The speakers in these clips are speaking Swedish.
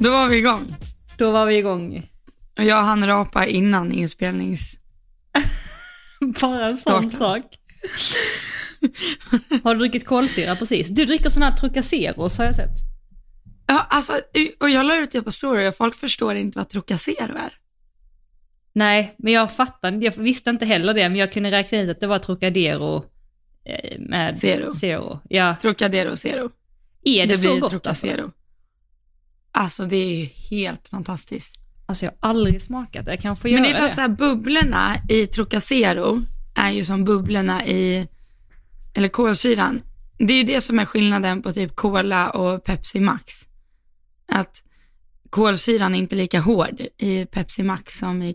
Då var vi igång. Då var vi igång. Och jag hann rapa innan inspelnings... Bara en sån sak. Har du druckit kolsyra precis? Du dricker sån här Trocaseros har jag sett. Ja, alltså, och jag la ut det på story och folk förstår inte vad Trocacero är. Nej, men jag fattar jag visste inte heller det, men jag kunde räkna ut att det var Trocadero eh, med Zero. Zero. Ja, Trocadero Zero. är det, Det, så blir gott? Trocacero. Alltså det är ju helt fantastiskt. Alltså jag har aldrig smakat det, jag kan få Men göra det är för att det. så här, bubblorna i Trocacero är ju som bubblorna i, eller kolsyran. Det är ju det som är skillnaden på typ Cola och Pepsi Max. Att kolsyran är inte lika hård i Pepsi Max som i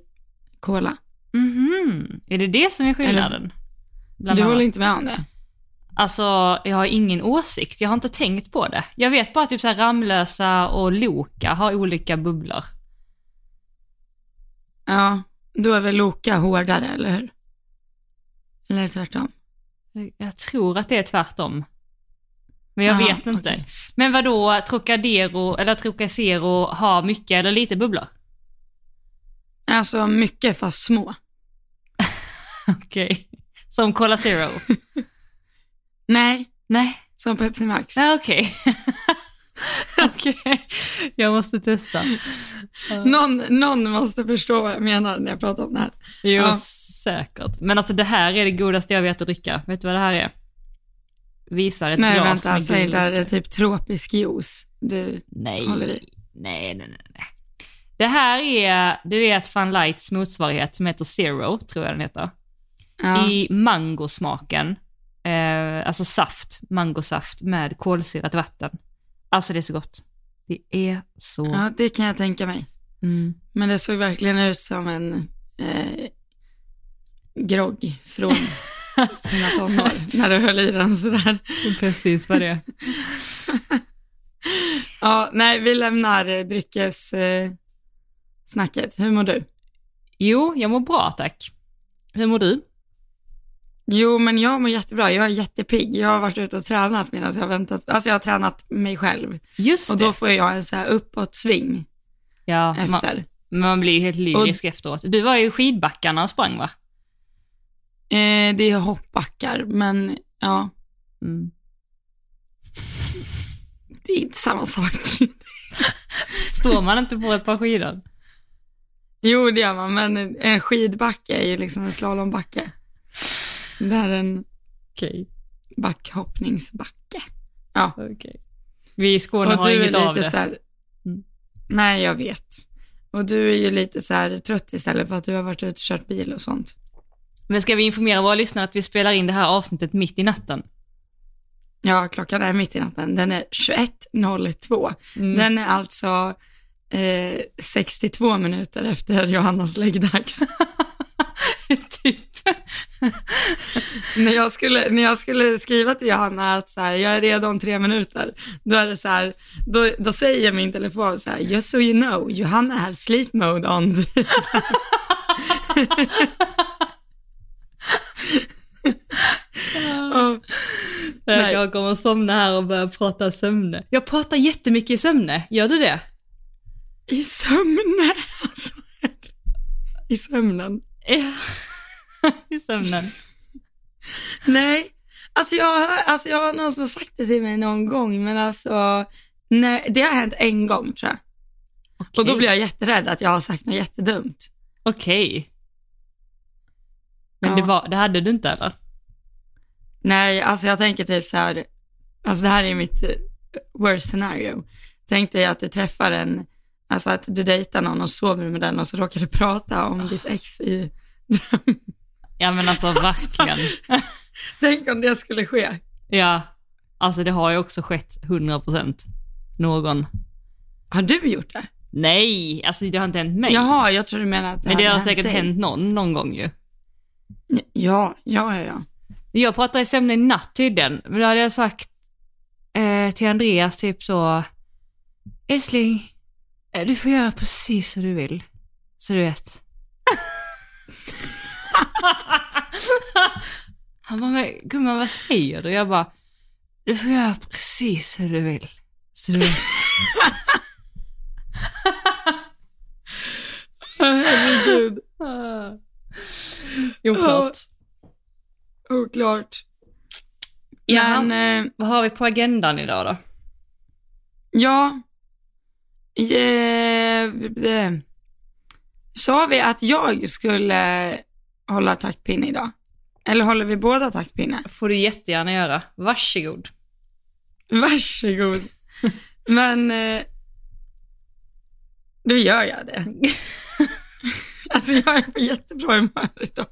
Cola. Mhm, är det det som är skillnaden? Bland Du håller inte med om det? Alltså, jag har ingen åsikt, jag har inte tänkt på det. Jag vet bara att typ så här Ramlösa och Loka har olika bubblor. Ja, då är väl Loka hårdare, eller hur? Eller tvärtom? Jag tror att det är tvärtom. Men jag Jaha, vet inte. okej. Men vad då Trocadero eller Trocacero har mycket eller lite bubblor? Alltså mycket fast små. Okej. Som Cola Zero? Nej, Nej, som Pepsi Max. ja, okej. Okej, jag måste testa. Någon, någon måste förstå vad jag menar när jag pratar om det här. Jo, Ja. säkert. Men alltså det här är det godaste jag vet att dricka. Vet du vad det här är? Visar ett Nej, glas vänta, med säg inte det är typ tropisk juice. Du, Nej, håller nej, i. nej, nej, nej. Det här är, du vet Fun Lights motsvarighet som heter Zero, tror jag den heter. ja. I mangosmaken, eh, alltså saft, mangosaft med kolsyrat vatten. Alltså det är så gott. Det är så... ja, det kan jag tänka mig. Mm. Men det såg verkligen ut som en eh, grogg från sina tonår när du höll i den sådär. Precis vad det är. Ja, nej, vi lämnar eh, dryckes eh. Hur mår du? Jo, jag mår bra tack. Hur mår du? Jo, men jag mår jättebra. Jag är jättepigg. Jag har varit ute och tränat medan jag har väntat. Alltså jag har tränat mig själv. Just Och då det. får jag en så här uppåt-sving Ja, man, efter. man blir ju helt lyrisk efteråt. Du var ju skidbackarna och sprang va? Eh, det är hoppbackar, men ja, Mm. det är inte samma sak. Står man inte på ett par skidor? jo, det gör man, men en skidbacke är ju liksom en slalombacke. Det är en Okej, backhoppningsbacke. Ja, okej. Vi i Skåne och har inget av det. här, Mm. nej jag vet. Och du är ju lite så här trött istället för att du har varit ute och kört bil och sånt. Men ska vi informera våra lyssnare att vi spelar in det här avsnittet mitt i natten? Ja, klockan är mitt i natten. Den är 21.02. Mm. Den är alltså eh, 62 minuter efter Johannas läggdags. typ. när, jag skulle, när jag skulle skriva till Johanna att så här, jag är redo om tre minuter, då är det så här, då, då säger min telefon så här, just so you know, Johanna has sleep mode on. Och- Nej. Jag kommer somna här och börja prata sömne. Jag pratar jättemycket i sömne, gör du det? I sömne, alltså. I sömnen. Ja, i sömnen. Nej, alltså jag, alltså jag har någon som har sagt det till mig någon gång, men alltså, nej, det har hänt en gång tror jag. Okej. Och då blir jag jätterädd att jag har sagt något jättedumt. Okej. Men Ja. det, var, det hade du inte eller? Nej, alltså jag tänker typ så här, alltså det här är mitt eh, worst scenario. Tänk dig att du träffar en, alltså att du dejtar någon och sover med den och så råkar du prata om ditt ex i dröm. Ja men alltså verkligen. Tänk om det skulle ske. Ja, alltså det har ju också skett 100% någon. Har du gjort det? Nej, alltså det har inte hänt mig. Jaha, jag tror du menar att det men det har säkert dig. hänt någon, någon gång ju. Ja, ja, ja, ja. Jag pratar i sömnen i natt tydligen, men då hade jag sagt eh, till Andreas typ så, älskling, eh, du får göra precis vad du vill, så du vet. Han bara, men gumman vad säger du? Jag bara, du får göra precis hur du vill. Så du vet. Herregud. Oklart. Oh, oklart. Men eh, vad har vi på agendan idag då? Ja. Yeah, Sa vi att jag skulle hålla taktpinne idag? Eller håller vi båda taktpinne? får du jättegärna göra. Varsågod. Varsågod. Men eh, då gör jag det. Alltså jag är på jättebra humör idag.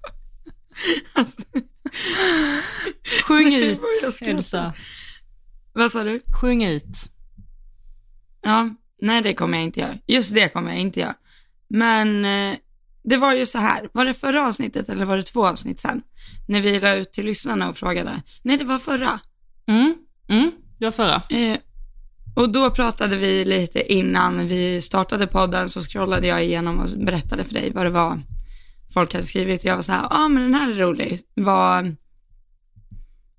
Alltså, Sjung ut. Elsa. vad sa du? Sjung ut. Ja, nej det kommer jag inte göra. Just det kommer jag inte göra. Men eh, det var ju så här, var det förra avsnittet eller var det två avsnitt sen? När vi la ut till lyssnarna och frågade. Nej, det var förra. Mm, mm, det var förra. Eh, och då pratade vi lite innan vi startade podden så scrollade jag igenom och berättade för dig vad det var folk hade skrivit. Jag var så här, ja ah, men den här är rolig. Vad,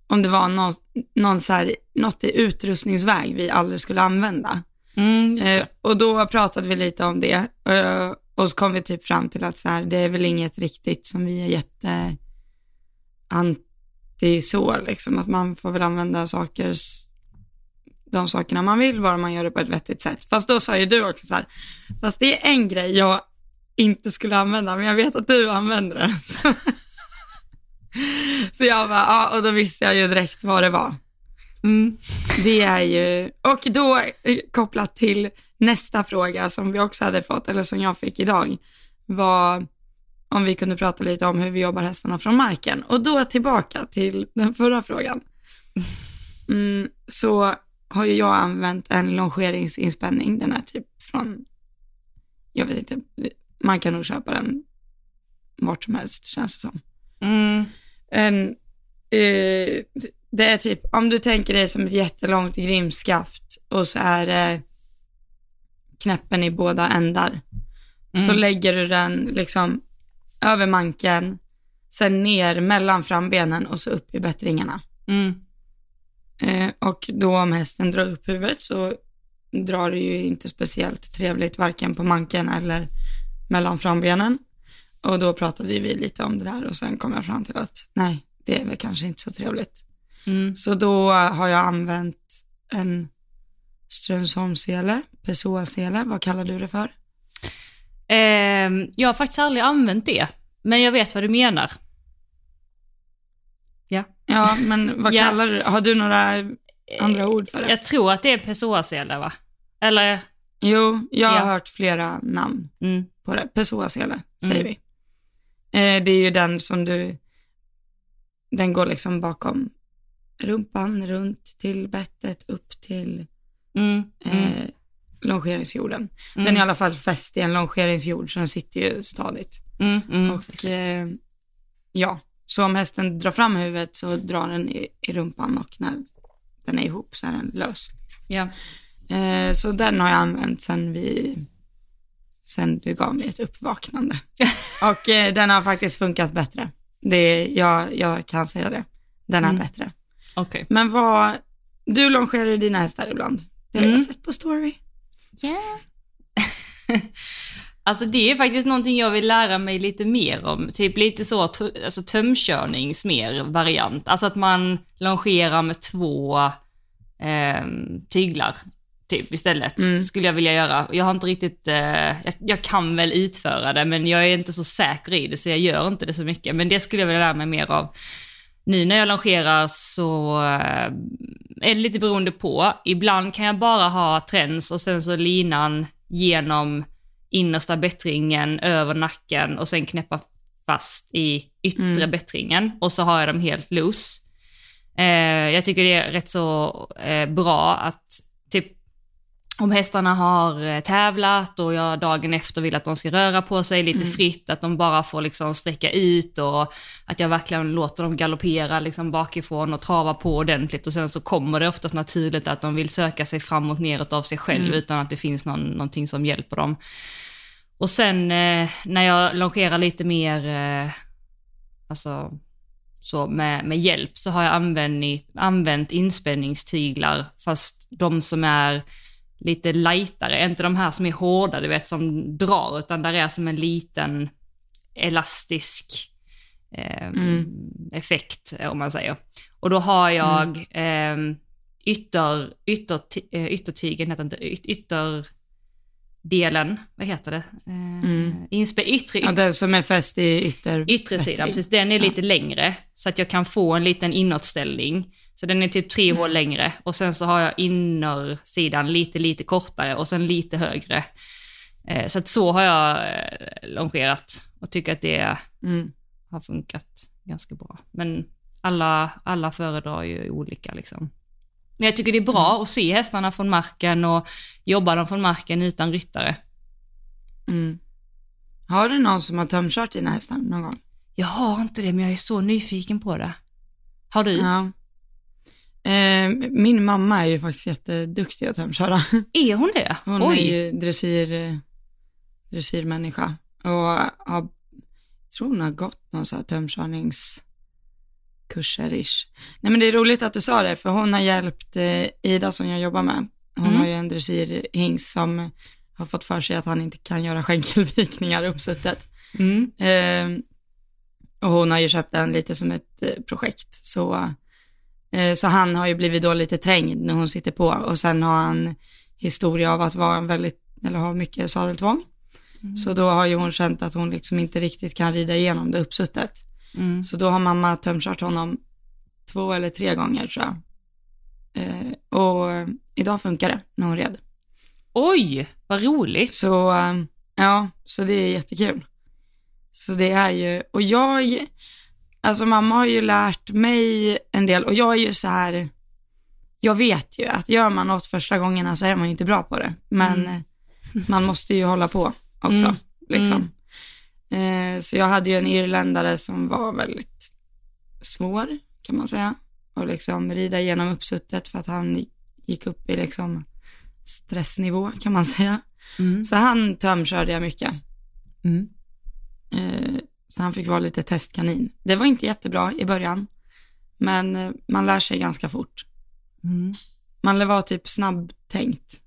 om det var något, någon så här, något i utrustningsväg vi aldrig skulle använda. Mm. Eh, och då pratade vi lite om det. Eh, och så kom vi typ fram till att så här, det är väl inget riktigt som vi är jätte anti så, liksom att man får väl använda saker, de sakerna man vill, bara man gör det på ett vettigt sätt. Fast då sa ju du också så här, fast det är en grej jag inte skulle använda, men jag vet att du använder det. Så, så jag bara, ja, och då visste jag ju direkt vad det var. Mm. Det är ju, och då eh, kopplat till nästa fråga som vi också hade fått, eller som jag fick idag, var om vi kunde prata lite om hur vi jobbar hästarna från marken. Och då tillbaka till den förra frågan. Mm, så har ju jag använt en longeringsinspänning, den är typ från, jag vet inte, man kan nog köpa den vart som helst känns det som Mm. en, eh, det är typ, om du tänker dig som ett jättelångt grimskaft och så är det knäppen i båda ändar. Så Mm. lägger du den liksom över manken, sen ner mellan frambenen och så upp i bättringarna. Mm. Eh, och då om hästen drar upp huvudet så drar det ju inte speciellt trevligt varken på manken eller mellan frambenen. Och då pratade vi lite om det där och sen kom jag fram till att nej, det är väl kanske inte så trevligt. Mm. Så då har jag använt en Strömsholmssele, Pessoa-sele, vad kallar du det för? Ehm, jag har faktiskt aldrig använt det, men jag vet vad du menar. Ja. Ja, men vad Ja. kallar du Har du några andra ord för det? Jag tror att det är pessoasele va? Eller? Jo, jag har Ja. hört flera namn Mm. på det. Pessoa-sele, säger Mm. vi. Eh, det är ju den som du, den går liksom bakom rumpan, runt till bettet, upp till Mm. Mm. eh, longeringsjorden. Mm. Den är i alla fall fäst i en longeringsjord, så den sitter ju stadigt. Mm. Och eh, ja, så om hästen drar fram huvudet så drar den i, i rumpan och när den är ihop så är den lös. Ja. Eh, så den har jag använt sen vi, sen du gav mig ett uppvaknande. och eh, den har faktiskt funkat bättre. Det, jag, jag kan säga det. Den är Mm. bättre. Okej. Men vad, du longerar dina hästar ibland. Det har jag Mm. sett på story. Yeah. alltså det är faktiskt någonting jag vill lära mig lite mer om. Typ lite så, alltså tömkörnings mer variant. Alltså att man longerar med två ehm, tyglar. Typ istället, Mm. skulle jag vilja göra. Jag har inte riktigt, eh, jag, jag kan väl utföra det, men jag är inte så säker i det, så jag gör inte det så mycket. Men det skulle jag vilja lära mig mer av. Nu när jag longerar så eh, är det lite beroende på. Ibland kan jag bara ha träns och sen så linan genom innersta bättringen över nacken och sen knäppa fast i yttre Mm. bättringen och så har jag dem helt loose. Eh, jag tycker det är rätt så eh, bra att om hästarna har eh, tävlat och jag dagen efter vill att de ska röra på sig lite fritt, att de bara får liksom sträcka ut och att jag verkligen låter dem galoppera liksom bakifrån och trava på ordentligt och sen så kommer det oftast naturligt att de vill söka sig framåt, neråt av sig själv Mm. utan att det finns någon, någonting som hjälper dem. Och sen eh, när jag longerar lite mer, eh, alltså så med, med hjälp så har jag använt, använt inspänningstyglar, fast de som är lite lightare, inte de här som är hårda, du vet, som drar, utan där är som en liten elastisk eh, Mm. effekt, om man säger. Och då har jag eh, ytter, ytter, eh, yttertygen, heter inte, yt, ytterdelen, vad heter det? Eh, Mm. inspe, yttre, Ja, den som är fäst i ytter... yttre sidan, precis, den är Ja. lite längre. Så att jag kan få en liten inåtställning. Så den är typ tre Mm. hål längre. Och sen så har jag innersidan lite, lite kortare och sen lite högre. Eh, så att så har jag eh, longerat och tycker att det Mm. har funkat ganska bra. Men alla, alla föredrar ju olika liksom. Men jag tycker det är bra att se hästarna från marken och jobba dem från marken utan ryttare. Mm. Har du någon som har tömkört dina hästar någon gång? Jag har inte det, men jag är så nyfiken på det. Har du? Ja. Eh, min mamma är ju faktiskt jätteduktig att tömköra. Är hon det? Hon Oj! är ju dressyr, dressyrmänniska och har, jag tror hon har gått någon sån här tömkörningskurser ish. Nej men det är roligt att du sa det, för hon har hjälpt eh, Ida som jag jobbar med. Hon Mm. har ju en dressyrhingst som har fått för sig att han inte kan göra skänkelvikningar uppsuttet. Mm. Eh, och hon har ju köpt den lite som ett eh, projekt. Så, eh, så han har ju blivit då lite trängd när hon sitter på. Och sen har han historia av att vara en väldigt, eller ha mycket sadeltvång. Så då har ju hon känt att hon liksom inte riktigt kan rida igenom det uppsuttet. Mm. Så då har mamma tömkört honom två eller tre gånger tror jag. Eh, och idag funkar det när hon red. Oj, vad roligt. Så eh, ja, så det är jättekul. Så det är ju, och jag, alltså mamma har ju lärt mig en del och jag är ju så här, jag vet ju att gör man något första gångerna så är man ju inte bra på det. Men Mm. man måste ju hålla på också, Mm. liksom. Eh, så jag hade ju en irländare som var väldigt svår, kan man säga. Och liksom rida igenom uppsuttet för att han gick upp i liksom stressnivå, kan man säga. Mm. Så han tömkörde jag mycket. Mm. Eh, så han fick vara lite testkanin. Det var inte jättebra i början, men eh, man lär sig ganska fort. Mm. Man var typ snabbtänkt,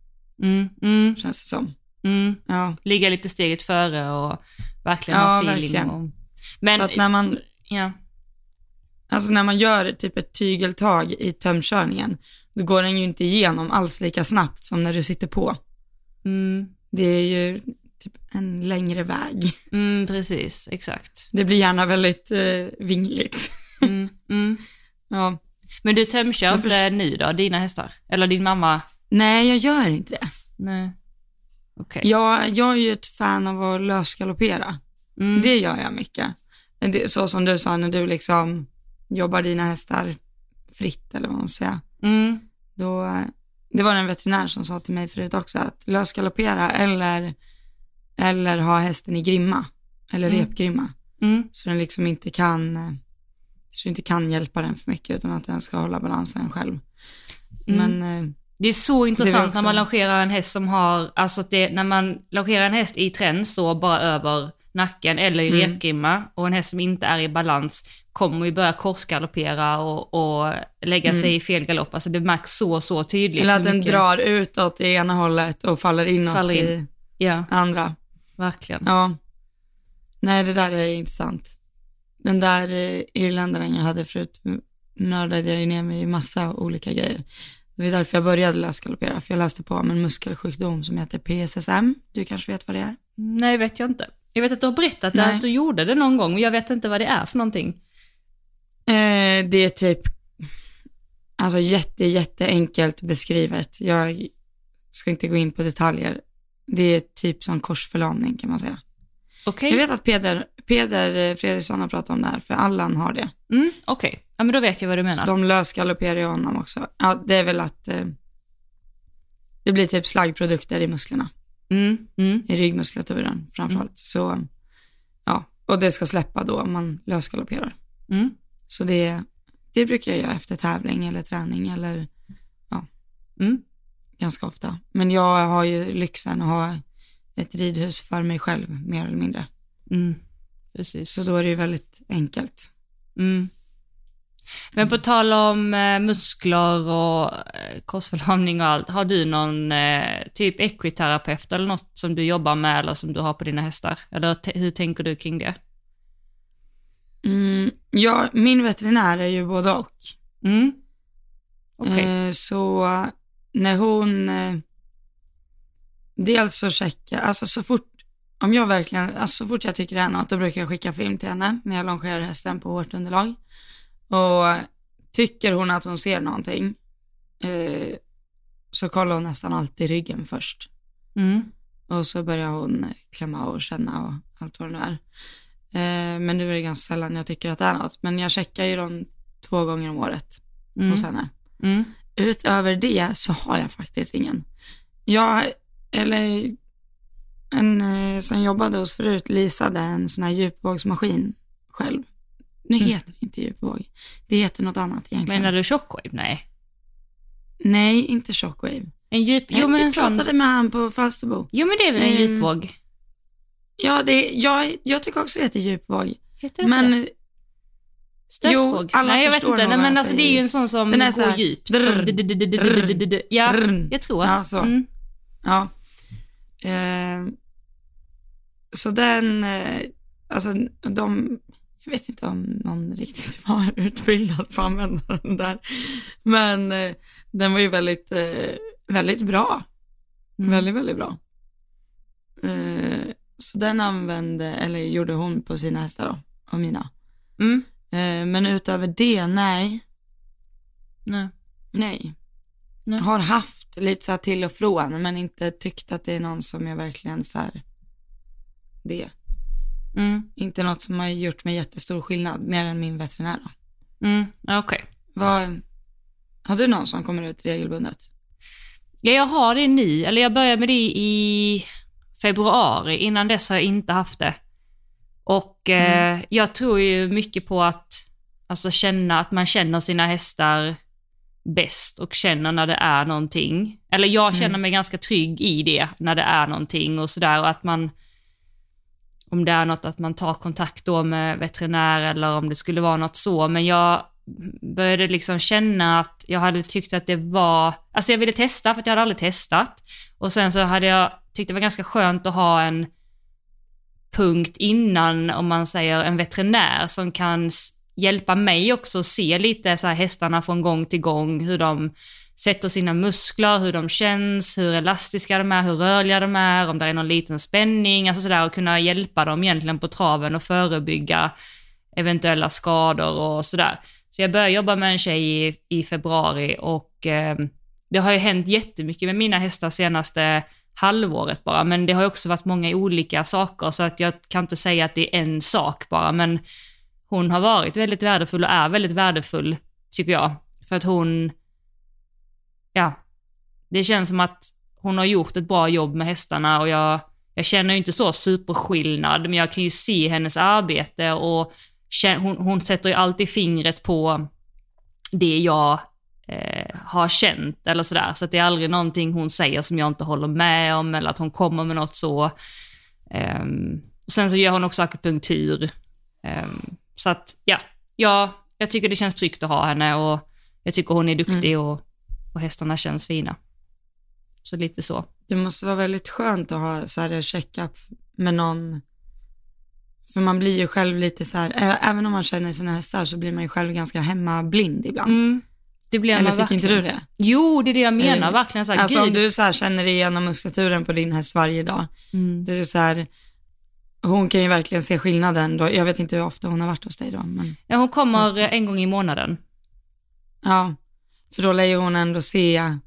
Mm. Mm. känns det som. Mm. Ja, Ligga lite steget före och verkligen Ja, ha feeling. verkligen. Och... Men, att när man, ja. alltså när man gör typ ett tygeltag i tömkörningen, då går den ju inte igenom alls lika snabbt som när du sitter på. Mm. Det är ju typ en längre väg. Mm, precis, exakt. Det blir gärna väldigt eh, vingligt. Mm. Mm. Ja. Men du tömkör inte nu då, dina hästar? Eller din mamma? Nej, jag gör inte det. Nej. Okej. Jag, jag är ju ett fan av att lösgaloppera. Mm. Det gör jag mycket. Det, så som du sa, när du liksom jobbar dina hästar fritt, eller vad man säga. Mm. Då, det var en veterinär som sa till mig förut också, att lösgaloppera eller, eller ha hästen i grimma, eller Mm. repgrimma. Mm. Så den liksom inte kan, så du inte kan hjälpa den för mycket, utan att den ska hålla balansen själv. Mm. Men, eh, Det är så intressant när man longerar en häst som har, alltså det, när man longerar en häst i träns så bara över nacken eller i Mm. repgrimma och en häst som inte är i balans kommer ju börja korsgaloppera och, och lägga sig i fel galopp. Alltså det märks så, så tydligt. Mm. eller att den drar utåt i ena hållet och faller inåt Faller in. i Ja, andra. verkligen. Ja. Nej, det där är intressant. Den där eh, irländaren jag hade förut nördade jag ju ner mig i massa olika grejer. Det var därför jag började lösgaloppera, för jag läste på om en muskelsjukdom som heter PSSM. Du kanske vet vad det är? Nej, vet jag inte. Jag vet att du har berättat Nej. att du gjorde det någon gång, men jag vet inte vad det är för någonting. Eh, det är typ, alltså jätte, jätteenkelt beskrivet. Jag ska inte gå in på detaljer. Det är typ som korsförlamning kan man säga. Okej. Jag vet att Peder, Peder Fredriksson har pratat om det här, för Allan har det. Mm, Okej, ja men då vet jag vad du Så menar. de lösgalopperar ju honom också. Ja, det är väl att eh, det blir typ slaggprodukter i musklerna, Mm, mm, i ryggmuskulaturen framförallt. Så, ja, och det ska släppa då om man lösgalopperar. mm. Så det, det brukar jag göra efter tävling eller träning eller Mm. ganska ofta. Men jag har ju lyxen att ha ett ridhus för mig själv, mer eller mindre. Mm. Precis. Så då är det ju väldigt enkelt. Mm. Men på tal om eh, muskler och eh, korsförlamning och allt, har du någon eh, typ ekviterapeut eller något som du jobbar med eller som du har på dina hästar? Eller hur tänker du kring det? Mm, ja, min veterinär är ju både och. Mm. Eh, så när hon, dels så checkar, alltså så fort, om jag verkligen, alltså så fort jag tycker det är något, då brukar jag skicka film till henne när jag longerar hästen på hårt underlag. Och tycker hon att hon ser någonting, eh, så kollar hon nästan alltid ryggen först. Mm. Och så börjar hon klämma och känna och allt vad det nu är. Eh, men nu är det ganska sällan jag tycker att det är något. Men jag checkar ju dem två gånger om året Mm. hos henne. Mm. Utöver det så har jag faktiskt ingen. Jag, eller en eh, som jobbade hos förut leasade en sån här djupvågsmaskin själv. Nu mm. heter det inte djupvåg. Det heter något annat egentligen. Menar du shockwave? Nej. Nej, inte shockwave. En djup... Jo, men en sån... Jag pratade med han på Falsterbo. Jo, men det är väl en um... djupvåg? Ja, det är... jag, jag tycker också det heter djupvåg. Heter det men... Det? Stötvåg? Jo, Nej, jag vet inte. Nej, men alltså, det är ju en sån som den är går här, djupt. Ja, jag tror. Ja, så. Mm. Ja. Eh, så den, eh, alltså de, jag vet inte om någon riktigt var utbildad för att använda den där. Men eh, den var ju väldigt, eh, väldigt bra. Mm. Väldigt, väldigt bra. Eh, så den använde, eller gjorde hon på sina hästar då, och mina. Mm. Eh, men utöver det, nej. Nej. Nej. Nej. Har haft lite så här till och från, men inte tyckt att det är någon som jag verkligen så här, det. Mm. Inte något som har gjort mig jättestor skillnad, mer än min veterinär då. Mm. Vad, har du någon som kommer ut regelbundet? Ja, jag har det nu. Eller jag började med det i februari. Innan dess har jag inte haft det. Och eh, jag tror ju mycket på att alltså, känna att man känner sina hästar bäst och känner när det är någonting. Eller jag känner mig ganska trygg i det när det är någonting och sådär. Och att man, om det är något, att man tar kontakt då med veterinär eller om det skulle vara något så. Men jag började liksom känna att jag hade tyckt att det var, alltså jag ville testa för att jag hade aldrig testat. Och sen så hade jag tyckt det var ganska skönt att ha en punkt innan, om man säger en veterinär som kan hjälpa mig också att se lite så här hästarna från gång till gång, hur de sätter sina muskler, hur de känns, hur elastiska de är, hur rörliga de är, om det är någon liten spänning, alltså sådär och kunna hjälpa dem egentligen på traven och förebygga eventuella skador och sådär. Så jag började jobba med en tjej i, i februari och eh, det har ju hänt jättemycket med mina hästar senaste halvåret bara, men det har ju också varit många olika saker så att jag kan inte säga att det är en sak bara, men hon har varit väldigt värdefull och är väldigt värdefull, tycker jag. För att hon, ja, det känns som att hon har gjort ett bra jobb med hästarna och jag, jag känner ju inte så superskillnad, men jag kan ju se hennes arbete och hon, hon sätter ju alltid fingret på det jag eh, har känt eller sådär. Så att det är aldrig någonting hon säger som jag inte håller med om eller att hon kommer med något så. Ehm, sen så gör hon också akupunktur. Ehm, så att ja, ja, jag tycker det känns tryggt att ha henne och jag tycker hon är duktig och, och hästarna känns fina. Så lite så. Det måste vara väldigt skönt att ha så här en check-up med någon. För man blir ju själv lite så här, ä- även om man känner sina hästar så blir man ju själv ganska hemmablind ibland. Mm, det blir Eller tycker verkligen. inte du det? Jo, det är det jag menar, verkligen så här, Alltså om gud. du så här känner igenom muskulaturen på din häst varje dag, Mm. det är så här, hon kan ju verkligen se skillnaden då. Jag vet inte hur ofta hon har varit hos dig då, men Ja, hon kommer en gång i månaden. ja, för då lär ju hon ändå se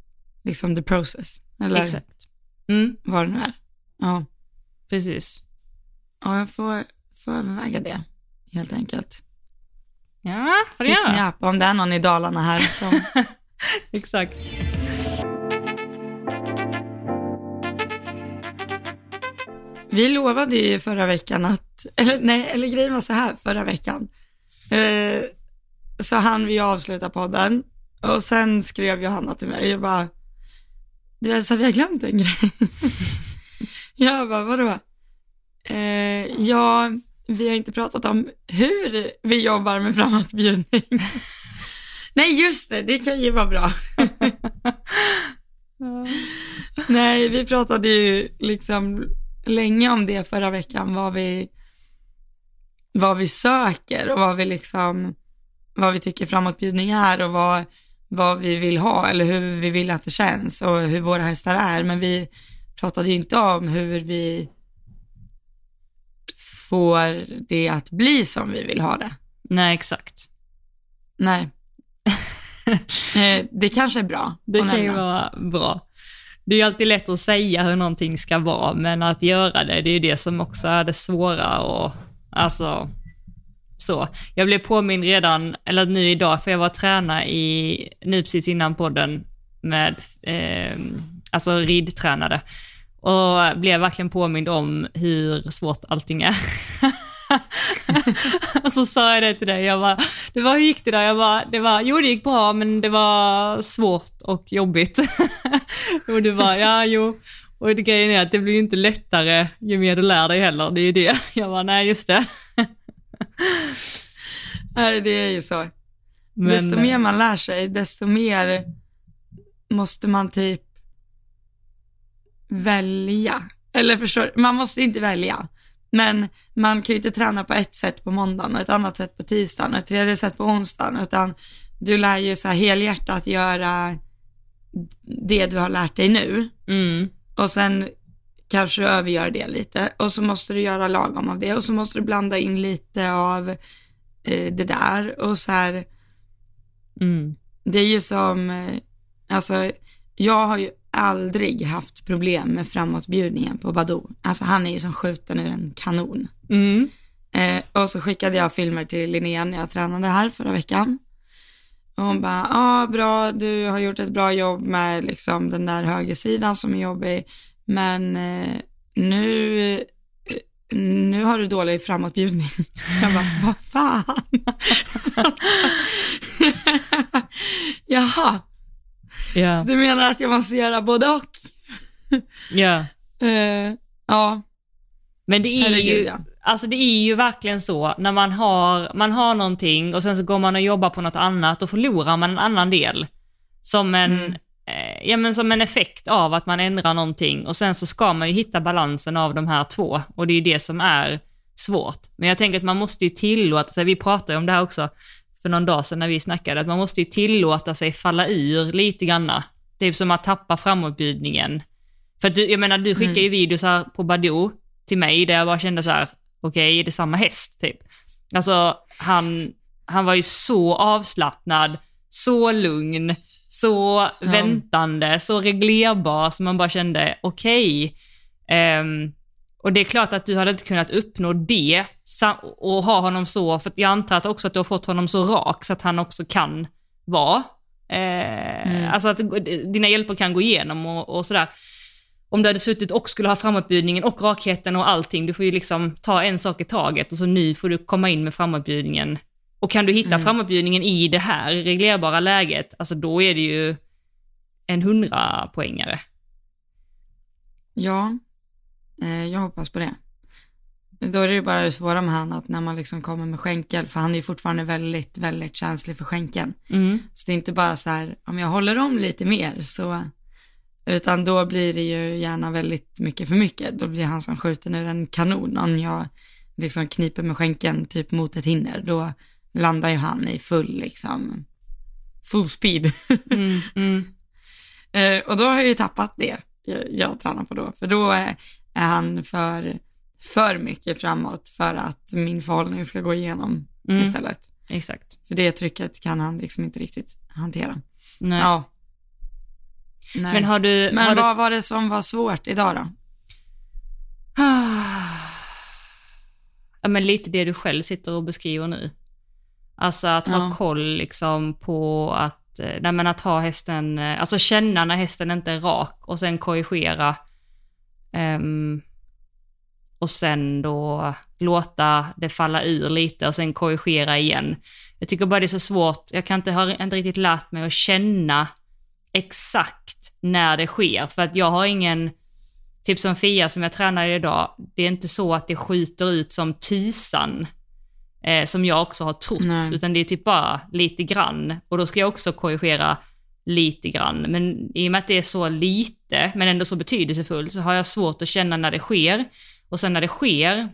liksom the process, eller Exakt. Mm, vad det nu är. Ja, precis. ja jag får, får överväga det, helt enkelt. Ja, får du göra. up om det är någon i Dalarna här som Exakt. Vi lovade ju förra veckan att, eller nej, eller grejen var så här förra veckan. Eh, så han vi avsluta podden och sen skrev Johanna till mig och bara, du Elsa vi har glömt en grej. jag bara, vadå? Eh, ja, vi har inte pratat om hur vi jobbar med framåtbjudning. nej just det, det kan ju vara bra. Nej, vi pratade ju liksom länge om det förra veckan, vad vi, vad vi söker och vad vi liksom, vad vi tycker framåtbjudning är och vad, vad vi vill ha eller hur vi vill att det känns och hur våra hästar är. Men vi pratade ju inte om hur vi får det att bli som vi vill ha det. Nej, exakt. Nej. Eh, det kanske är bra. Det kan ju vara bra. Det är ju alltid lätt att säga hur någonting ska vara, men att göra det, det är ju det som också är det svåra och alltså så. Jag blev påmind redan, eller nu idag, för jag var tränare i, nu precis innan podden, med, eh, alltså ridtränade. Och blev verkligen påmind om hur svårt allting är. och så sa jag det till dig, jag bara, det var, hur gick det där? Jag bara, det var, jo det gick bra men det var svårt och jobbigt. och du bara, ja jo. Och det grejen är att det blir ju inte lättare ju mer du lär dig heller, det är ju det. Jag bara, nej just det. Nej, det är ju så. Men, desto mer man lär sig, desto mer måste man typ välja. Eller förstår man måste inte välja. Men man kan ju inte träna på ett sätt på måndagen och ett annat sätt på tisdagen och ett tredje sätt på onsdagen, utan du lär ju så här helhjärtat göra det du har lärt dig nu Mm, och sen kanske du övergör det lite och så måste du göra lagom av det och så måste du blanda in lite av eh, det där och så här, mm, det är ju som, eh, alltså jag har ju aldrig haft problem med framåtbjudningen på Badoo. Alltså han är ju som skjuten ur en kanon. mm, Eh, och så skickade jag filmer till Linnea när jag tränade här förra veckan. Och hon bara, ja ah, bra, du har gjort ett bra jobb med liksom den där högersidan som är jobbig, men eh, nu, nu har du dålig framåtbjudning. Jag bara, vad fan? Jaha, ja, så du menar att jag måste göra både och? ja. Eh, ja, Men det är Herregud, ju, ja. alltså det är ju verkligen så, när man har, man har någonting och sen så går man och jobbar på något annat och förlorar man en annan del. Som en, Mm. Eh, ja, men som en effekt av att man ändrar någonting och sen så ska man ju hitta balansen av de här två och det är ju det som är svårt. Men jag tänker att man måste ju tillåta sig, vi pratade om det här också för någon dag sedan när vi snackade, att man måste ju tillåta sig falla ur lite granna. Typ som att tappa framåtbjudningen. För att du, jag menar, du skickar ju videos här på Badoo till mig där jag bara kände så här, okej, är det samma häst typ? Alltså, han, han var ju så avslappnad, så lugn, så väntande, så reglerbar, så man bara kände, okej. Ehm, och det är klart att du hade inte kunnat uppnå det och ha honom så, för jag antar att också att du har fått honom så rak så att han också kan vara. Eh, Alltså att dina hjälper kan gå igenom och, och sådär. Om du hade suttit och skulle ha framåtbjudningen och rakheten och allting, du får ju liksom ta en sak i taget och så nu får du komma in med framåtbjudningen. Och kan du hitta framåtbjudningen i det här reglerbara läget, alltså då är det ju en hundra poängare. Ja, eh, jag hoppas på det. Då är det ju bara det svåra med han att när man liksom kommer med skänkel, för han är ju fortfarande väldigt, väldigt känslig för skänkeln. Mm. Så det är inte bara så här, om jag håller om lite mer så, utan då blir det ju gärna väldigt mycket för mycket. Då blir han som skjuten ur en kanon. Om jag liksom kniper med skänkeln typ mot ett hinder, då landar ju han i full liksom, full speed. Mm, mm, Eh, och då har jag ju tappat det jag, jag tränar på då, för då är, är han för, för mycket framåt för att min förhållning ska gå igenom Mm. istället. exakt. För det trycket kan han liksom inte riktigt hantera. Nej. Ja. Nej. Men har du... Men har du... vad var det som var svårt idag då? Ja, men lite det du själv sitter och beskriver nu. Alltså att ha Ja. koll liksom på att, eh, nej men att ha hästen, eh, alltså känna när hästen inte är rak och sen korrigera. Ehm, och sen då låta det falla ur lite och sen korrigera igen. Jag tycker bara det är så svårt, jag kan inte, har inte riktigt lärt mig att känna exakt när det sker, för att jag har ingen, typ som Fia som jag tränar idag, det är inte så att det skjuter ut som tisan, eh, som jag också har trott, Nej. utan det är typ bara lite grann. Och då ska jag också korrigera lite grann. Men i och med att det är så lite, men ändå så betydelsefullt, så har jag svårt att känna när det sker. Och sen när det sker,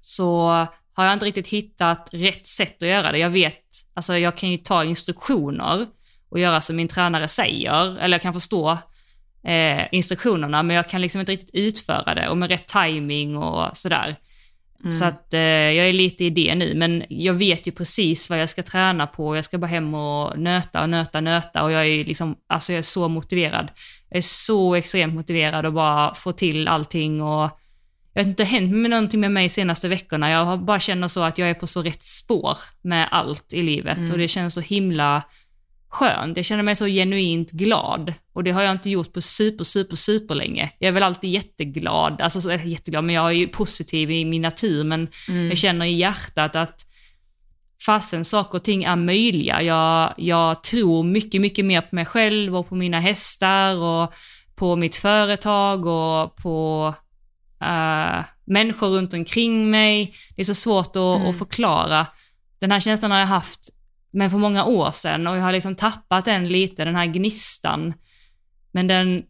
så har jag inte riktigt hittat rätt sätt att göra det. Jag vet, alltså jag kan ju ta instruktioner och göra som min tränare säger, eller jag kan förstå eh, instruktionerna, men jag kan liksom inte riktigt utföra det och med rätt timing och sådär. Mm. Så att eh, jag är lite i det nu, men jag vet ju precis vad jag ska träna på. Jag ska bara hem och nöta och nöta, nöta och jag är liksom, alltså jag är så motiverad. Jag är så extremt motiverad att bara få till allting och jag vet inte, det har hänt med någonting med mig de senaste veckorna. Jag bara känner så att jag är på så rätt spår med allt i livet mm. och det känns så himla skönt. Jag känner mig så genuint glad och det har jag inte gjort på super, super, super länge. Jag är väl alltid jätteglad, alltså så, jätteglad, men jag är ju positiv i min natur, men mm. jag känner i hjärtat att fasen saker och ting är möjliga. Jag, jag tror mycket, mycket mer på mig själv och på mina hästar och på mitt företag och på uh, människor runt omkring mig. Det är så svårt att, mm. att förklara. Den här känslan har jag haft men för många år sedan och jag har liksom tappat den lite, den här gnistan. Men den,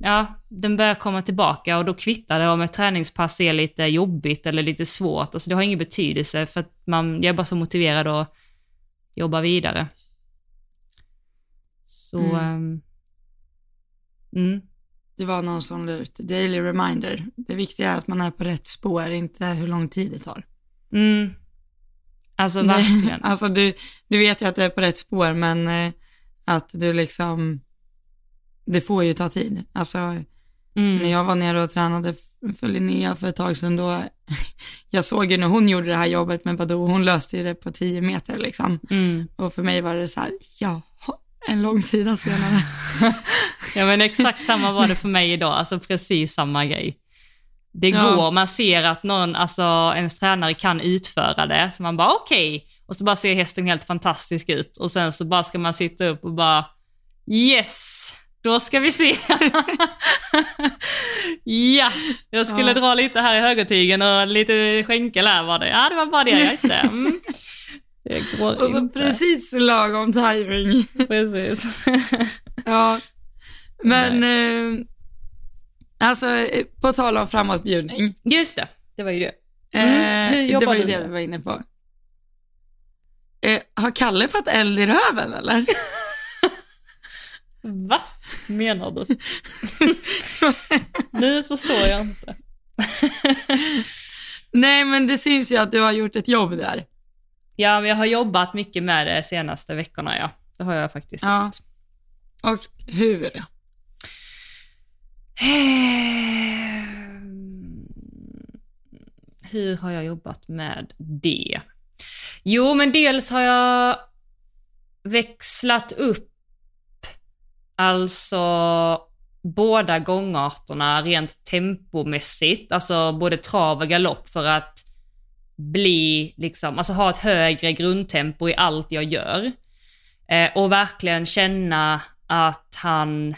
ja, den börjar komma tillbaka och då kvittar det om ett träningspass är lite jobbigt eller lite svårt. Alltså det har ingen betydelse för att man, jag är bara så motiverad att jobba vidare. Så, mm. Um, mm. Det var någon som la ut, daily reminder. Det viktiga är att man är på rätt spår, inte hur lång tid det tar. Mm, Alltså verkligen. alltså du, du vet ju att du är på rätt spår, men eh, att du liksom, det får ju ta tid. Alltså, mm. när jag var nere och tränade för Linnea för ett tag sedan då, jag såg ju när hon gjorde det här jobbet med Badoo, hon löste ju det på tio meter liksom. Mm. Och för mig var det så här, ja, en lång sida senare. ja men exakt samma var det för mig idag, alltså precis samma grej det ja. går, man ser att någon, alltså ens tränare kan utföra det, så man bara okej, okay. och så bara ser hästen helt fantastisk ut och sen så bara ska man sitta upp och bara yes, då ska vi se. ja, jag skulle ja. dra lite här i högertygen och lite skänkel här var det. Ja, det var bara det jag visste. Mm. Det går och så inte. precis lagom timing. precis. ja, men eh, Alltså, eh, på tal om framåtbjudning. Just det, det var ju det. Mm. Hur jobbar det var ju det vi var inne på. Eh, har Kalle fått eld i röven eller? Va? Menar du? nu förstår jag inte. Nej, men det syns ju att du har gjort ett jobb där. Ja, men jag har jobbat mycket med det senaste veckorna, ja. Det har jag faktiskt ja. gjort. Och hur? Eh, hur har jag jobbat med det? Jo, men dels har jag växlat upp alltså båda gångarterna rent tempomässigt, alltså både trav och galopp för att bli, liksom, alltså ha ett högre grundtempo i allt jag gör. Eh, och verkligen känna att han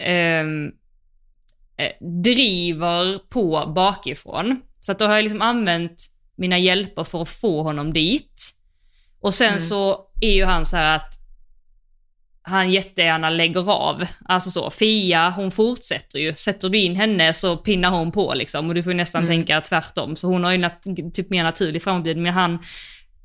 eh, driver på bakifrån. Så att då har jag liksom använt mina hjälper för att få honom dit. Och sen mm. så är ju han så här att han jättegärna lägger av. Alltså så, Fia hon fortsätter ju. Sätter du in henne så pinnar hon på liksom och du får nästan mm. tänka tvärtom. Så hon har ju nat- typ mer naturlig framåtbjudning men han,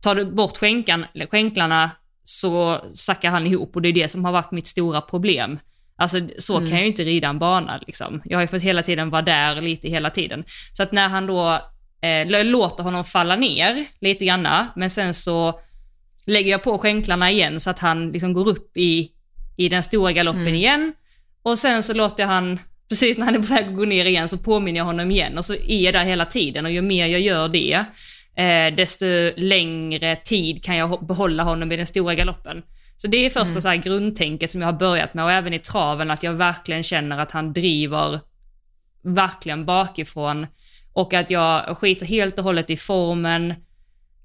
tar du bort skänkan, skänklarna så sackar han ihop och det är det som har varit mitt stora problem. Alltså så mm. kan jag ju inte rida en bana liksom. Jag har ju fått hela tiden vara där lite hela tiden. Så att när han då eh, låter honom falla ner lite granna, men sen så lägger jag på skänklarna igen så att han liksom går upp i, i den stora galoppen mm. igen. Och sen så låter jag han, precis när han är på väg att gå ner igen så påminner jag honom igen och så är jag där hela tiden och ju mer jag gör det, eh, desto längre tid kan jag behålla honom i den stora galoppen. Så det är första mm. så här grundtänket som jag har börjat med och även i traven att jag verkligen känner att han driver verkligen bakifrån och att jag skiter helt och hållet i formen.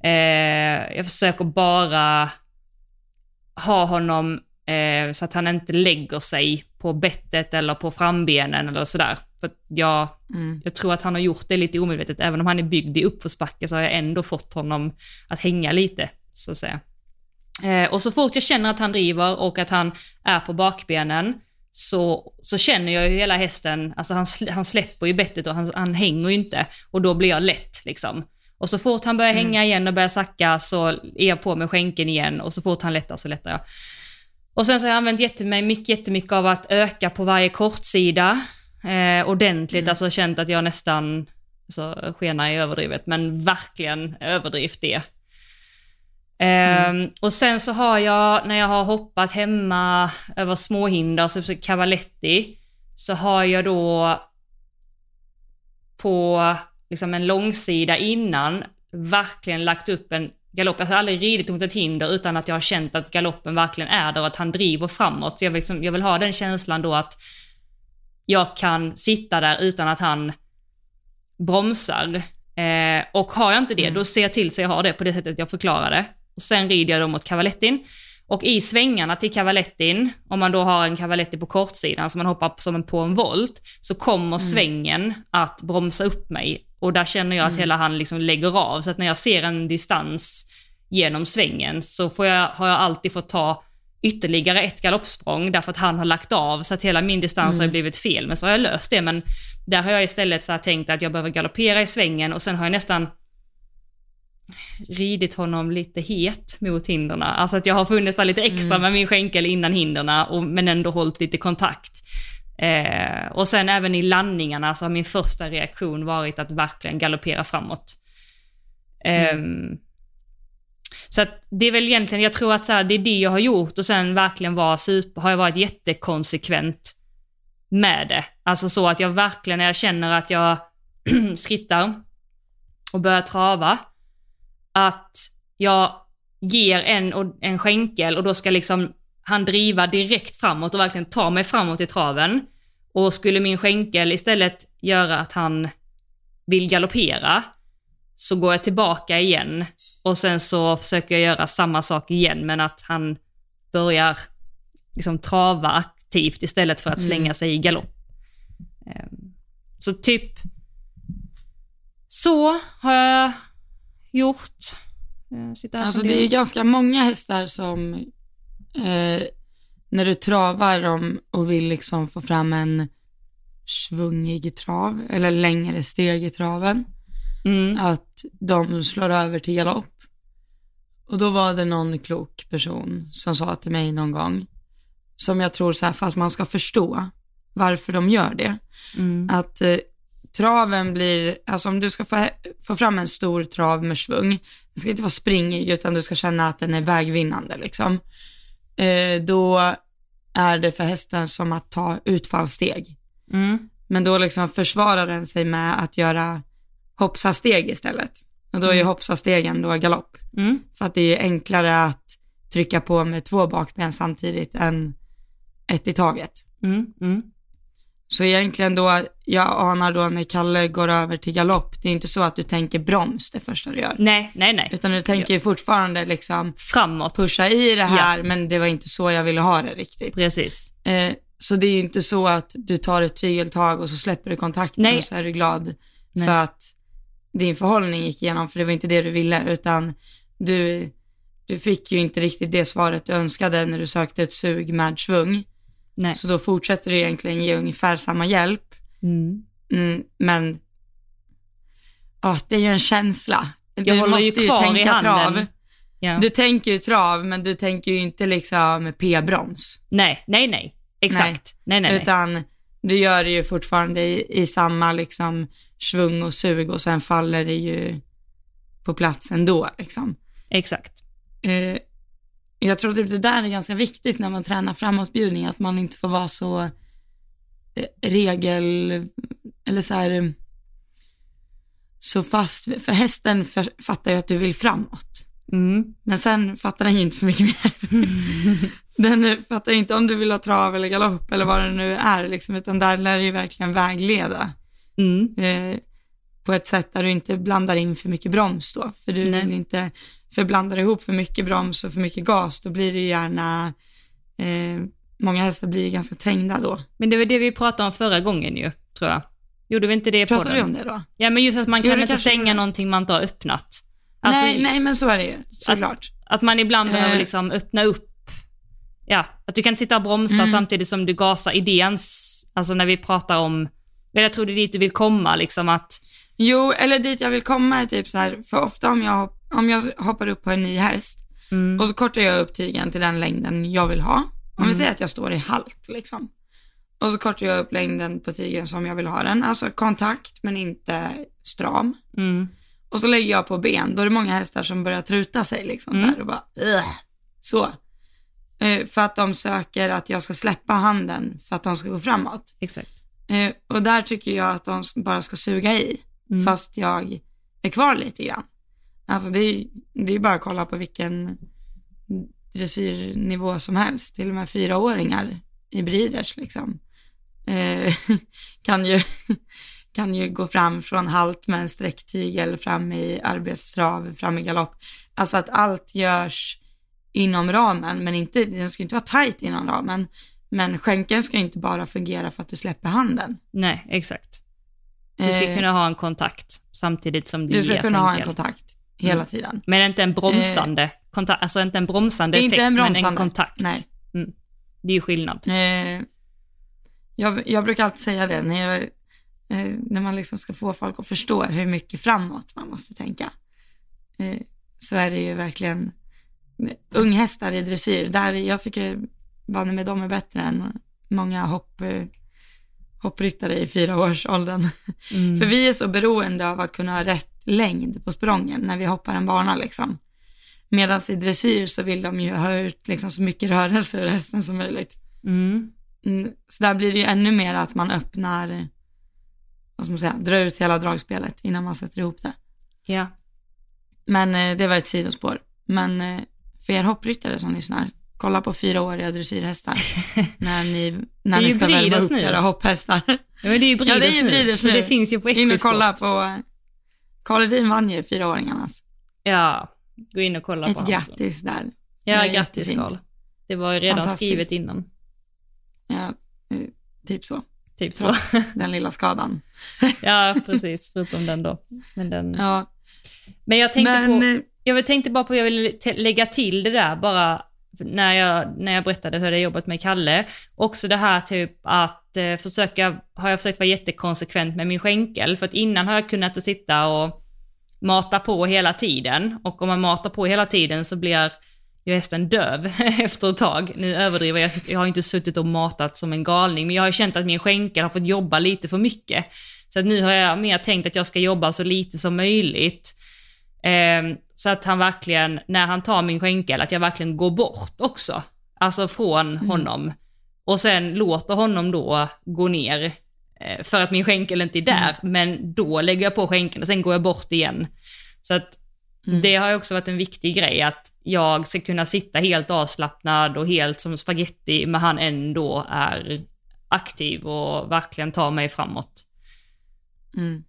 Eh, jag försöker bara ha honom eh, så att han inte lägger sig på bettet eller på frambenen eller sådär. För jag, mm. jag tror att han har gjort det lite omedvetet, även om han är byggd i uppförsbacke så har jag ändå fått honom att hänga lite, så att säga. Eh, och så fort jag känner att han driver och att han är på bakbenen så, så känner jag ju hela hästen, alltså han, han släpper ju bettet och han, han hänger ju inte och då blir jag lätt liksom. Och så fort han börjar hänga igen och börjar sacka så är jag på med skänken igen och så fort han lättar så lättar jag. Och sen så har jag använt jättemycket, jättemycket av att öka på varje kortsida eh, ordentligt, Mm. alltså känt att jag nästan, alltså skena i överdrivet, men verkligen överdrift det. Ehm, och sen så har jag, när jag har hoppat hemma över småhinder, så cavaletti, så har jag då på liksom en långsida innan verkligen lagt upp en galopp. Jag har aldrig ridit mot ett hinder utan att jag har känt att galoppen verkligen är där och att han driver framåt. Så jag vill, liksom, jag vill ha den känslan då att jag kan sitta där utan att han bromsar. Eh, och har jag inte det, då ser jag till så jag har det på det sättet jag förklarade. Och sen rider jag då mot cavalettin. Och i svängarna till cavalettin, om man då har en cavaletti på kortsidan som man hoppar som en på en volt, så kommer svängen att bromsa upp mig. Och där känner jag att hela han liksom lägger av. Så att när jag ser en distans genom svängen så får jag, har jag alltid fått ta ytterligare ett galoppsprång därför att han har lagt av så att hela min distans har ju blivit fel. Men så har jag löst det. Men där har jag istället så tänkt att jag behöver galoppera i svängen och sen har jag nästan ridit honom lite het mot hinderna. Alltså att jag har funnits där lite extra med min skänkel innan hinderna och, men ändå hållit lite kontakt. Eh, och sen även i landningarna så har min första reaktion varit att verkligen galoppera framåt. Ehm, så att det är väl egentligen, jag tror att så här, det är det jag har gjort och sen verkligen var super, har jag varit jättekonsekvent med det. Alltså så att jag verkligen, när jag känner att jag skrittar och börjar trava, att jag ger en, en skänkel och då ska liksom han driva direkt framåt och verkligen ta mig framåt i traven. Och skulle min skänkel istället göra att han vill galoppera, så går jag tillbaka igen och sen så försöker jag göra samma sak igen men att han börjar liksom trava aktivt istället för att slänga sig i galopp. Ehm, Så typ så har jag sitter här och Alltså det är ganska många hästar som, eh, när du travar dem och vill liksom få fram en svungig trav, eller längre steg i traven, Mm. att de slår över till galopp. Och då var det någon klok person som sa till mig någon gång, som jag tror så här, för att man ska förstå varför de gör det, Mm. att eh, traven blir, alltså om du ska få, få fram en stor trav med svung, den ska inte vara springig utan du ska känna att den är vägvinnande liksom. Eh, då är det för hästen som att ta utfallssteg. Mm. Men då liksom försvarar den sig med att göra hoppsasteg istället. Och då är ju hoppsastegen då galopp. Mm. För att det är enklare att trycka på med två bakben samtidigt än ett i taget. Mm. Så egentligen då, jag anar då när Kalle går över till galopp, det är inte så att du tänker broms det första du gör. Nej, nej, nej. Utan du tänker ju fortfarande liksom Framåt. pusha i det här, men det var inte så jag ville ha det riktigt. Precis. Eh, så det är ju inte så att du tar ett tygeltag och så släpper du kontakten Nej. och så är du glad Nej. för att din förhållning gick igenom, för det var inte det du ville, utan du, du fick ju inte riktigt det svaret du önskade när du sökte ett sug med svung. Nej. Så då fortsätter du egentligen ge ungefär samma hjälp, Mm. Mm, men ja, det är ju en känsla. Du Jag håller ju måste ju kvar i tänka handen. trav. Ja. Du tänker ju trav, men du tänker ju inte liksom p-broms. Nej, nej, nej. Exakt. Nej, nej, nej. Utan du gör det ju fortfarande i, i samma liksom svung och sug och sen faller det ju på plats ändå liksom. Exakt. Eh, jag tror typ det där är ganska viktigt när man tränar framåtbjudning, att man inte får vara så eh, regel, eller så här, så fast, för hästen för, fattar ju att du vill framåt. Mm. Men sen fattar den ju inte så mycket mer. den fattar inte om du vill ha trav eller galopp eller vad det nu är, liksom, utan där lär det ju verkligen vägleda. Mm. Eh, på ett sätt där du inte blandar in för mycket broms då. För du Nej. vill inte, för blandar du ihop för mycket broms och för mycket gas, då blir det ju gärna, eh, många hästar blir ju ganska trängda då. Men det var det vi pratade om förra gången ju, tror jag. Gjorde vi inte det på Pratade den? om det då? Ja, men just att man Jo, kan det inte stänga gjorde. någonting man inte har öppnat. Alltså, nej, nej men så är det ju, såklart. Att man ibland behöver Eh. liksom öppna upp, ja, att du kan sitta och bromsa Mm. samtidigt som du gasar idéns, alltså när vi pratar om, eller jag tror det är dit du vill komma, liksom att, Jo, eller dit jag vill komma är typ så här, för ofta om jag, om jag hoppar upp på en ny häst Mm. och så kortar jag upp tygen till den längden jag vill ha. Om vi säger att jag står i halt liksom. Och så kortar jag upp längden på tygen som jag vill ha den. Alltså kontakt men inte stram. Mm. Och så lägger jag på ben, då är det många hästar som börjar truta sig liksom så här och bara "Ugh." så. Eh, för att de söker att jag ska släppa handen för att de ska gå framåt. Exakt. Eh, och där tycker jag att de bara ska suga i, Mm. fast jag är kvar lite grann. Alltså det är, det är bara att kolla på vilken dressyrnivå som helst, till och med fyraåringar i breeders liksom. Eh, kan, ju, kan ju gå fram från halt med en sträcktygel fram i arbetstrav, fram i galopp. Alltså att allt görs inom ramen, men inte, den ska inte vara tajt inom ramen. Men skänken ska inte bara fungera för att du släpper handen. Nej, exakt. Du ska Eh, kunna ha en kontakt samtidigt som du, du ska ger kunna ha en kontakt hela tiden. Men inte en bromsande kontakt, alltså inte en bromsande effekt, en men en bromsande. kontakt. Nej. Mm. Det är ju skillnad. Eh, jag, jag brukar alltid säga det när, jag, eh, när man liksom ska få folk att förstå hur mycket framåt man måste tänka. Eh, så är det ju verkligen unghästar i dressyr, där jag tycker banne med dem är bättre än många hopp, eh, hoppryttare i fyraårsåldern. Mm. För vi är så beroende av att kunna ha rätt längd på sprången när vi hoppar en bana liksom. Medan i dressyr så vill de ju ha ut liksom så mycket rörelse ur hästen som möjligt. Mm. Mm, Så där blir det ju ännu mer att man öppnar, vad ska man säga, drar ut hela dragspelet innan man sätter ihop det. Ja. Men eh, det var ett sidospår. Men eh, för er hoppryttare som lyssnar, kolla på fyraåriga dressyrhästar när ni, när ni ska värma upp nu. era hopphästar. ja, men det är ju Breeders Ja, det är ju nu. Breeders så nu. det finns ju på In och Equisport. kolla på, Karl Edin vann ju fyraåringarnas. Ja, gå in och kolla på Ett grattis där. Ja, Det grattis. Karl. Det var ju redan skrivet innan. Ja, eh, typ så, Typ så. den lilla skadan. ja, precis. Förutom den då. Men, den... Ja, men jag tänkte men på... eh, Jag tänkte bara på jag ville te- lägga till det där bara när jag, när jag berättade hur jag jobbat med Kalle. Också det här typ att eh, försöka, har jag försökt vara jättekonsekvent med min skänkel. För att innan har jag kunnat sitta och mata på hela tiden. Och om man matar på hela tiden så blir ju hästen döv efter ett tag. Nu överdriver jag, jag har inte suttit och matat som en galning, men jag har känt att min skänkel har fått jobba lite för mycket. Så att nu har jag mer tänkt att jag ska jobba så lite som möjligt. Ehm, så att han verkligen, när han tar min skänkel, att jag verkligen går bort också. Alltså från honom. Och sen låter honom då gå ner. eh, För att min skänkel inte är där, men då lägger jag på skänkeln och sen går jag bort igen. Så att det har också varit en viktig grej, att jag ska kunna sitta helt avslappnad och helt som spaghetti, men han ändå är aktiv och verkligen tar mig framåt. mm.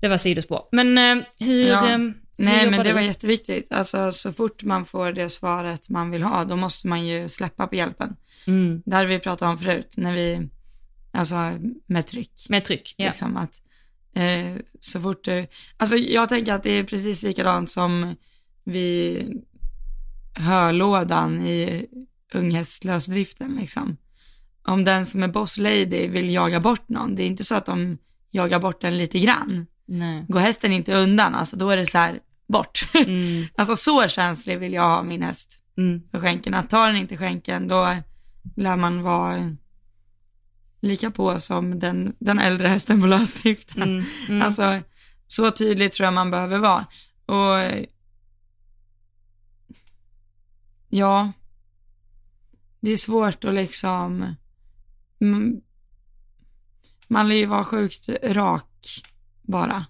Det var sidospår. Men eh, hur... Ja. Nej, men det var jätteviktigt. Alltså så fort man får det svaret man vill ha, då måste man ju släppa på hjälpen. Mm, Det hade vi pratat om förut, när vi, alltså med tryck. med tryck, ja. Liksom att eh, så fort du, alltså jag tänker att det är precis likadant som vid hörlådan i unghästlösdriften liksom. Om den som är boss lady vill jaga bort någon, det är inte så att de jagar bort den lite grann. Nej. Går hästen inte undan, alltså då är det så här, bort. Mm, Alltså så känslig vill jag ha min häst mm, för skänken. Att tar den inte skänken, då lär man vara lika på som den, den äldre hästen på lösdriften. mm, mm. Alltså, så tydligt tror jag man behöver vara. Och ja, det är svårt att liksom, mm, man lär ju vara sjukt rak bara.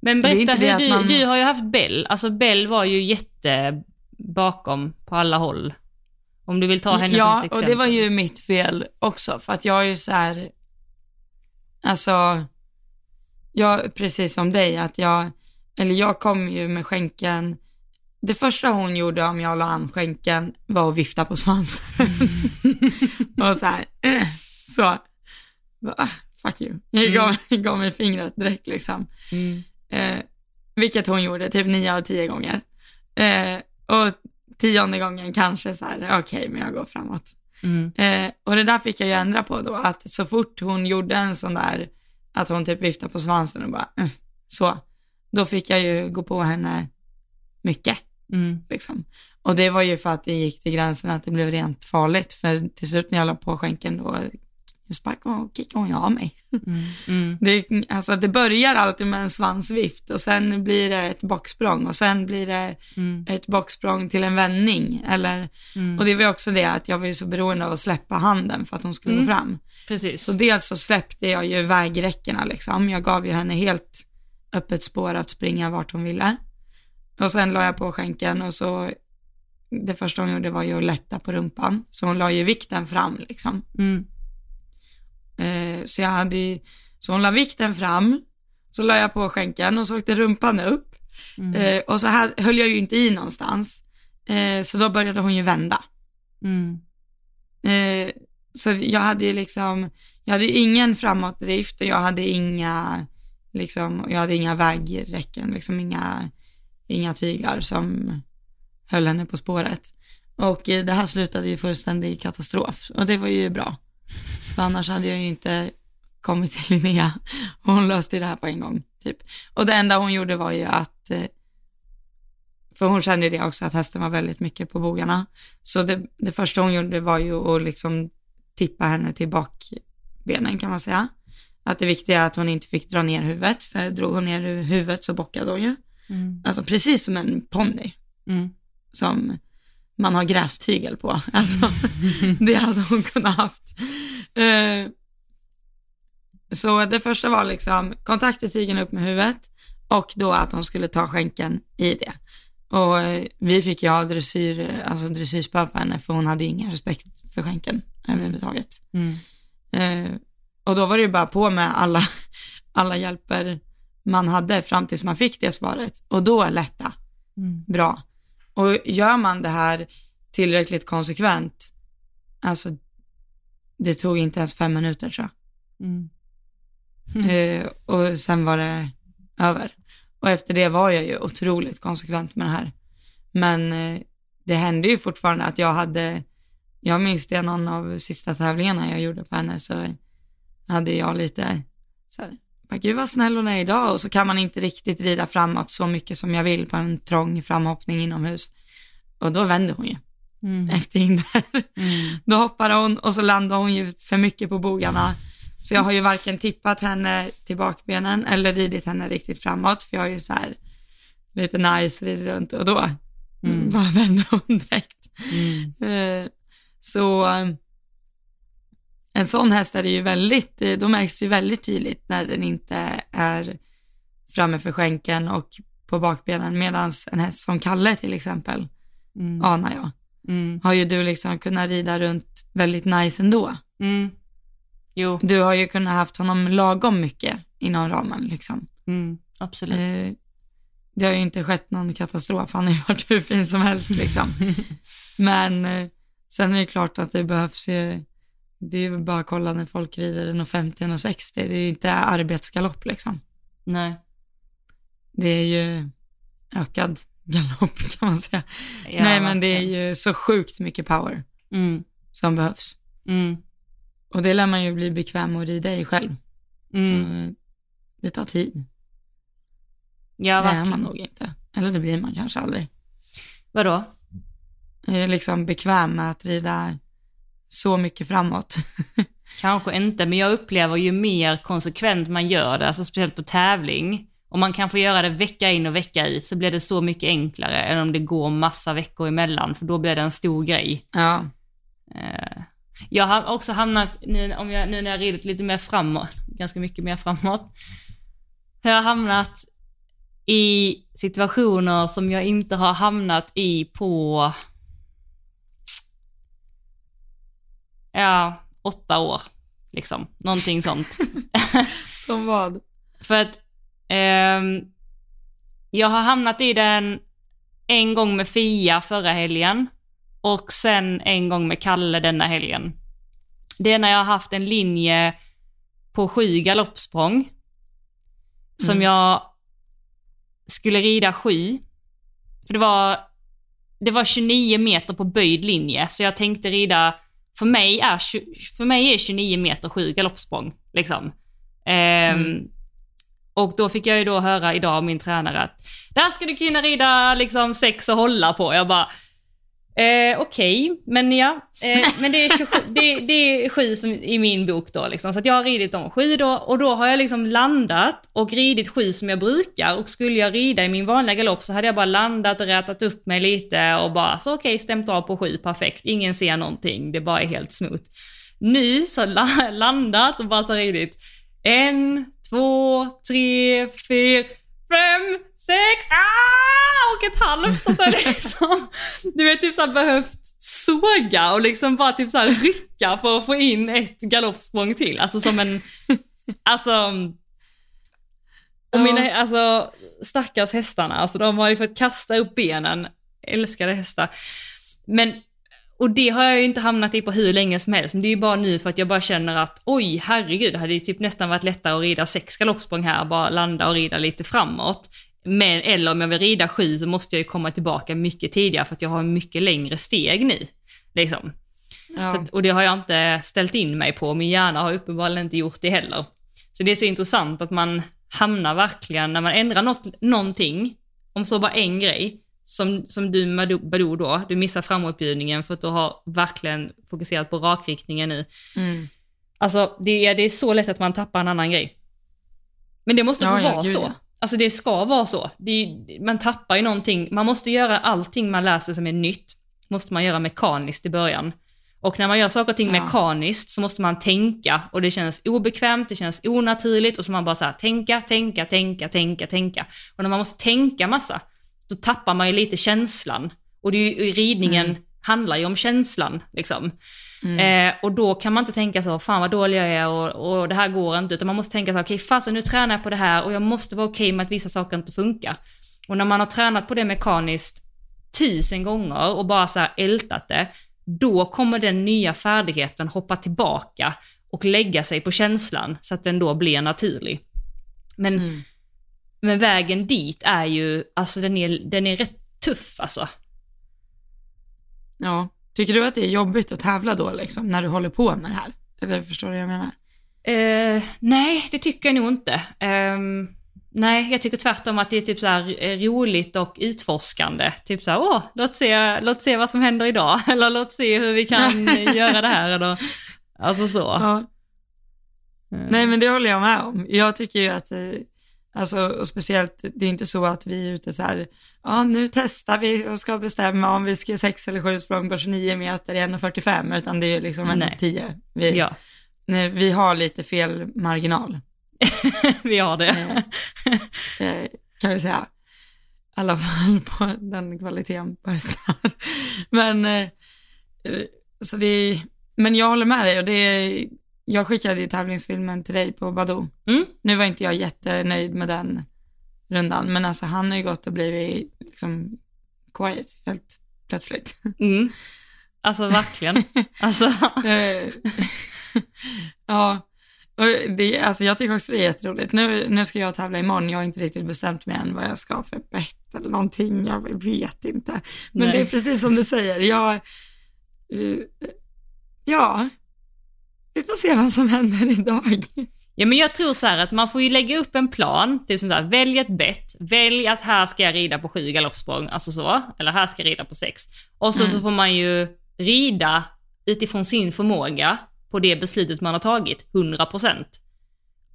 Men berätta, hur du, man du har ju haft Bell, alltså Bell var ju jätte bakom på alla håll. Om du vill ta henne som ja, ett exempel. och det var ju mitt fel också, för att jag är ju så här, alltså, jag, precis som dig, att jag, eller jag kom ju med skänken, det första hon gjorde om jag la an skänken var att vifta på svansen. och så här, så, fuck you. Jag gav, gav mig fingret direkt liksom. Mm. Eh, vilket hon gjorde typ nio av tio gånger. Eh, och tionde gången kanske så här, okej, men jag går framåt. Mm. Eh, och det där fick jag ju ändra på då, att så fort hon gjorde en sån där att hon typ viftade på svansen och bara, "Mm." så. Då fick jag ju gå på henne mycket, Mm. liksom. Och det var ju för att det gick till gränsen att det blev rent farligt, för till slut när jag la på skänken då sparkade hon och kickade hon ju av mig. Mm. Mm. Det, alltså det börjar alltid med en svansvift och sen blir det ett bocksprång och sen blir det Mm. ett bocksprång till en vändning. Eller, Mm. Och det var också det att jag var ju så beroende av att släppa handen för att hon skulle Mm. gå fram. Precis. Så dels så släppte jag ju vägräckena liksom. Jag gav ju henne helt öppet spår att springa vart hon ville. Och sen la jag på skänken och så det första hon gjorde var ju att lätta på rumpan. Så hon la ju vikten fram liksom. Eh, så jag hade ju, så hon la vikten fram, så la jag på skänken och så åkte rumpan upp. Mm. Eh, och så här, höll jag ju inte i någonstans. Eh, så då började hon ju vända. Mm. Eh, så jag hade ju liksom, jag hade ju ingen framåtdrift och jag hade inga, liksom, jag hade inga vägräcken, liksom inga, inga tyglar som höll henne på spåret. Och eh, det här slutade ju fullständig katastrof och det var ju bra. För annars hade jag ju inte kommit till Linnea och hon löste det här på en gång. Typ. Och det enda hon gjorde var ju att, eh, för hon kände det också att hästen var väldigt mycket på bogarna. Så det, det första hon gjorde var ju att liksom tippa henne till bakbenen kan man säga. Att det viktiga är att hon inte fick dra ner huvudet, för drog hon ner huvudet så bockade hon ju. Mm. Alltså precis som en ponny Mm. som man har grästygel på. Alltså, det hade hon kunnat haft. Eh, Så det första var liksom kontakt i tygen upp med huvudet och då att hon skulle ta skänken i det. Och eh, vi fick ju ha dressyr, alltså dressyrspö på henne för hon hade ju ingen respekt för skänken överhuvudtaget. Mm. Eh, och då var det ju bara på med alla, alla hjälper man hade fram tills man fick det svaret. Och då lätta Mm. bra. Och gör man det här tillräckligt konsekvent, alltså det tog inte ens fem minuter tror Mm. jag. Eh, och sen var det över. Och efter det var jag ju otroligt konsekvent med det här. Men eh, det hände ju fortfarande att jag hade, jag minns det någon av sista tävlingarna jag gjorde på henne så hade jag lite så här, gud vad snäll hon är idag och så kan man inte riktigt rida framåt så mycket som jag vill på en trång framhoppning inomhus. Och då vände hon ju Mm. efter hinder. Mm. Då hoppade hon och så landade hon ju för mycket på bogarna. Så jag har ju varken tippat henne till bakbenen eller ridit henne riktigt framåt för jag har ju så här lite nice ridit runt och då Mm. bara vände hon direkt. Mm. Eh, Så en sån häst är det ju väldigt, eh, då märks det ju väldigt tydligt när den inte är framme för skänken och på bakbenen medan en häst som Kalle till exempel, Mm. anar jag, Mm. har ju du liksom kunnat rida runt väldigt nice ändå. Mm. Jo, Du har ju kunnat haft honom lagom mycket inom ramen liksom. mm. absolut. Eh, Det har ju inte skett någon katastrof, han har ju varit hur fin som helst liksom. Men eh, sen är det klart att det behövs ju, det är ju bara att kolla när folk rider en 50 och 60, det är ju inte arbetsgalopp liksom. Nej. Det är ju ökad galopp kan man säga. Ja, Nej men det är verkligen. ju så sjukt mycket power Mm. som behövs. Mm. Och det lär man ju bli bekväm att rida i själv. Mm. Eh, Det tar tid. Ja, det är verkligen. man nog inte. Eller det blir man kanske aldrig. Vadå? Jag är liksom bekväm med att rida så mycket framåt. Kanske inte, men jag upplever ju mer konsekvent man gör det, alltså speciellt på tävling. Om man kan få göra det vecka in och vecka ut så blir det så mycket enklare än om det går massa veckor emellan, för då blir det en stor grej. Ja, Eh, Jag har också hamnat, nu, om jag, nu när jag ridit lite mer framåt, ganska mycket mer framåt, jag har hamnat i situationer som jag inte har hamnat i på, ja, åtta år. Liksom, någonting sånt. som vad? För att ehm, jag har hamnat i den en gång med Fia förra helgen och sen en gång med Kalle denna helgen. Det är när jag har haft en linje på sju galoppsprång som Mm. jag skulle rida sju. För det var, det var 29 meter på böjd linje, så jag tänkte rida, för mig är, för mig är 29 meter sju galoppsprång. Liksom. Ehm, Och då fick jag ju då höra idag av min tränare att där ska du kunna rida liksom sex och hålla på. Jag bara, Eh, Okej, okay. men ja. Eh, men det är, 27, det, det, är sju som, i min bok då liksom. Så att jag har ridit de sju då och då har jag liksom landat och ridit sju som jag brukar. Och skulle jag rida i min vanliga galopp så hade jag bara landat och rätat upp mig lite och bara så okej, okay, stämt av på sju, perfekt. Ingen ser någonting, det bara är helt smooth. Nu så la, landat och bara så ridit en, två, tre, fyra, fem, sex, ah, och ett halvt och så liksom, du vet typ såhär behövt såga och liksom bara typ såhär rycka för att få in ett galoppsprång till. Alltså som en, alltså, och mina, alltså stackars hästarna, alltså de har ju fått kasta upp benen, älskade hästar. Men och det har jag ju inte hamnat i på hur länge som helst, men det är ju bara nu för att jag bara känner att oj, herregud, det hade ju typ nästan varit lättare att rida sex galoppsprång här, bara landa och rida lite framåt. Men, eller om jag vill rida sju så måste jag ju komma tillbaka mycket tidigare för att jag har mycket längre steg nu. Liksom. Ja. Att, och det har jag inte ställt in mig på, min hjärna har uppenbarligen inte gjort det heller. Så det är så intressant att man hamnar verkligen, när man ändrar något, någonting, om så bara en grej, som, som du Badou då, du missar framåtbjudningen för att du har verkligen fokuserat på rakriktningen nu. Mm. Alltså det är, det är så lätt att man tappar en annan grej. Men det måste få ja, vara ja, så. Alltså det ska vara så. Är, man tappar ju någonting, man måste göra allting man läser som är nytt, måste man göra mekaniskt i början. Och när man gör saker och ting ja. mekaniskt så måste man tänka och det känns obekvämt, det känns onaturligt och så man bara så här, tänka, tänka, tänka, tänka, tänka. Och när man måste tänka massa, då tappar man ju lite känslan. Och det är ju, ridningen mm. handlar ju om känslan liksom. Mm. Eh, och då kan man inte tänka så, fan vad dålig jag är och, och det här går inte, utan man måste tänka så, okej okay, fasen nu tränar jag på det här och jag måste vara okej okay med att vissa saker inte funkar. Och när man har tränat på det mekaniskt tusen gånger och bara så här ältat det, då kommer den nya färdigheten hoppa tillbaka och lägga sig på känslan så att den då blir naturlig. Men, mm. men vägen dit är ju, alltså den är, den är rätt tuff alltså. Ja, Tycker du att det är jobbigt att tävla då liksom, när du håller på med det här? Eller förstår du vad jag menar? Uh, nej, det tycker jag nog inte. Um, nej, jag tycker tvärtom att det är typ så eh, roligt och utforskande. Typ så här, åh, låt se, låt se vad som händer idag, eller låt se hur vi kan göra det här, eller alltså så. Ja. Uh. Nej, men det håller jag med om. Jag tycker ju att Alltså, och speciellt, det är inte så att vi är ute så här, ja nu testar vi och ska bestämma om vi ska sex eller sju språng på 29 meter i 1,45, utan det är liksom en 10. Vi, ja. vi har lite fel marginal. vi har det. Eh, eh, kan vi säga. I alla fall på den kvaliteten på hästar. Men, eh, så det men jag håller med dig och det är, jag skickade ju tävlingsfilmen till dig på Badoo. Mm. Nu var inte jag jättenöjd med den rundan, men alltså han har ju gått och blivit liksom quiet helt plötsligt. Mm. Alltså verkligen. alltså. Eh, ja, och det, alltså jag tycker också det är jätteroligt. Nu, nu ska jag tävla imorgon, jag har inte riktigt bestämt mig än vad jag ska för bett eller någonting, jag vet inte. Men Nej. det är precis som du säger, jag, uh, ja, vi får se vad som händer idag. Ja men jag tror så här att man får ju lägga upp en plan, typ som så här, välj ett bett, välj att här ska jag rida på sju galoppsprång, alltså så, eller här ska jag rida på sex. Och så, mm. så får man ju rida utifrån sin förmåga på det beslutet man har tagit, 100%.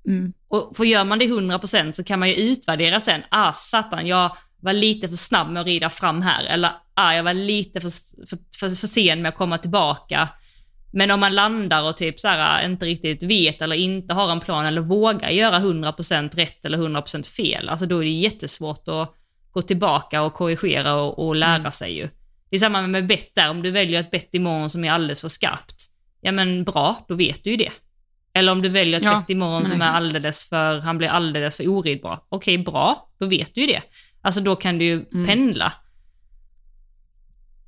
Mm. Och för gör man det 100% så kan man ju utvärdera sen, ah satan, jag var lite för snabb med att rida fram här, eller ah jag var lite för, för, för, för sen med att komma tillbaka men om man landar och typ så här, inte riktigt vet eller inte har en plan eller vågar göra 100% rätt eller 100% fel, alltså då är det jättesvårt att gå tillbaka och korrigera och, och lära mm. sig ju. Det är samma med bett där, om du väljer ett bett imorgon som är alldeles för skarpt, ja men bra, då vet du ju det. Eller om du väljer ett ja, bett imorgon som är alldeles för, han blir alldeles för oridbar. Okej, bra, då vet du ju det. Alltså då kan du ju mm. pendla.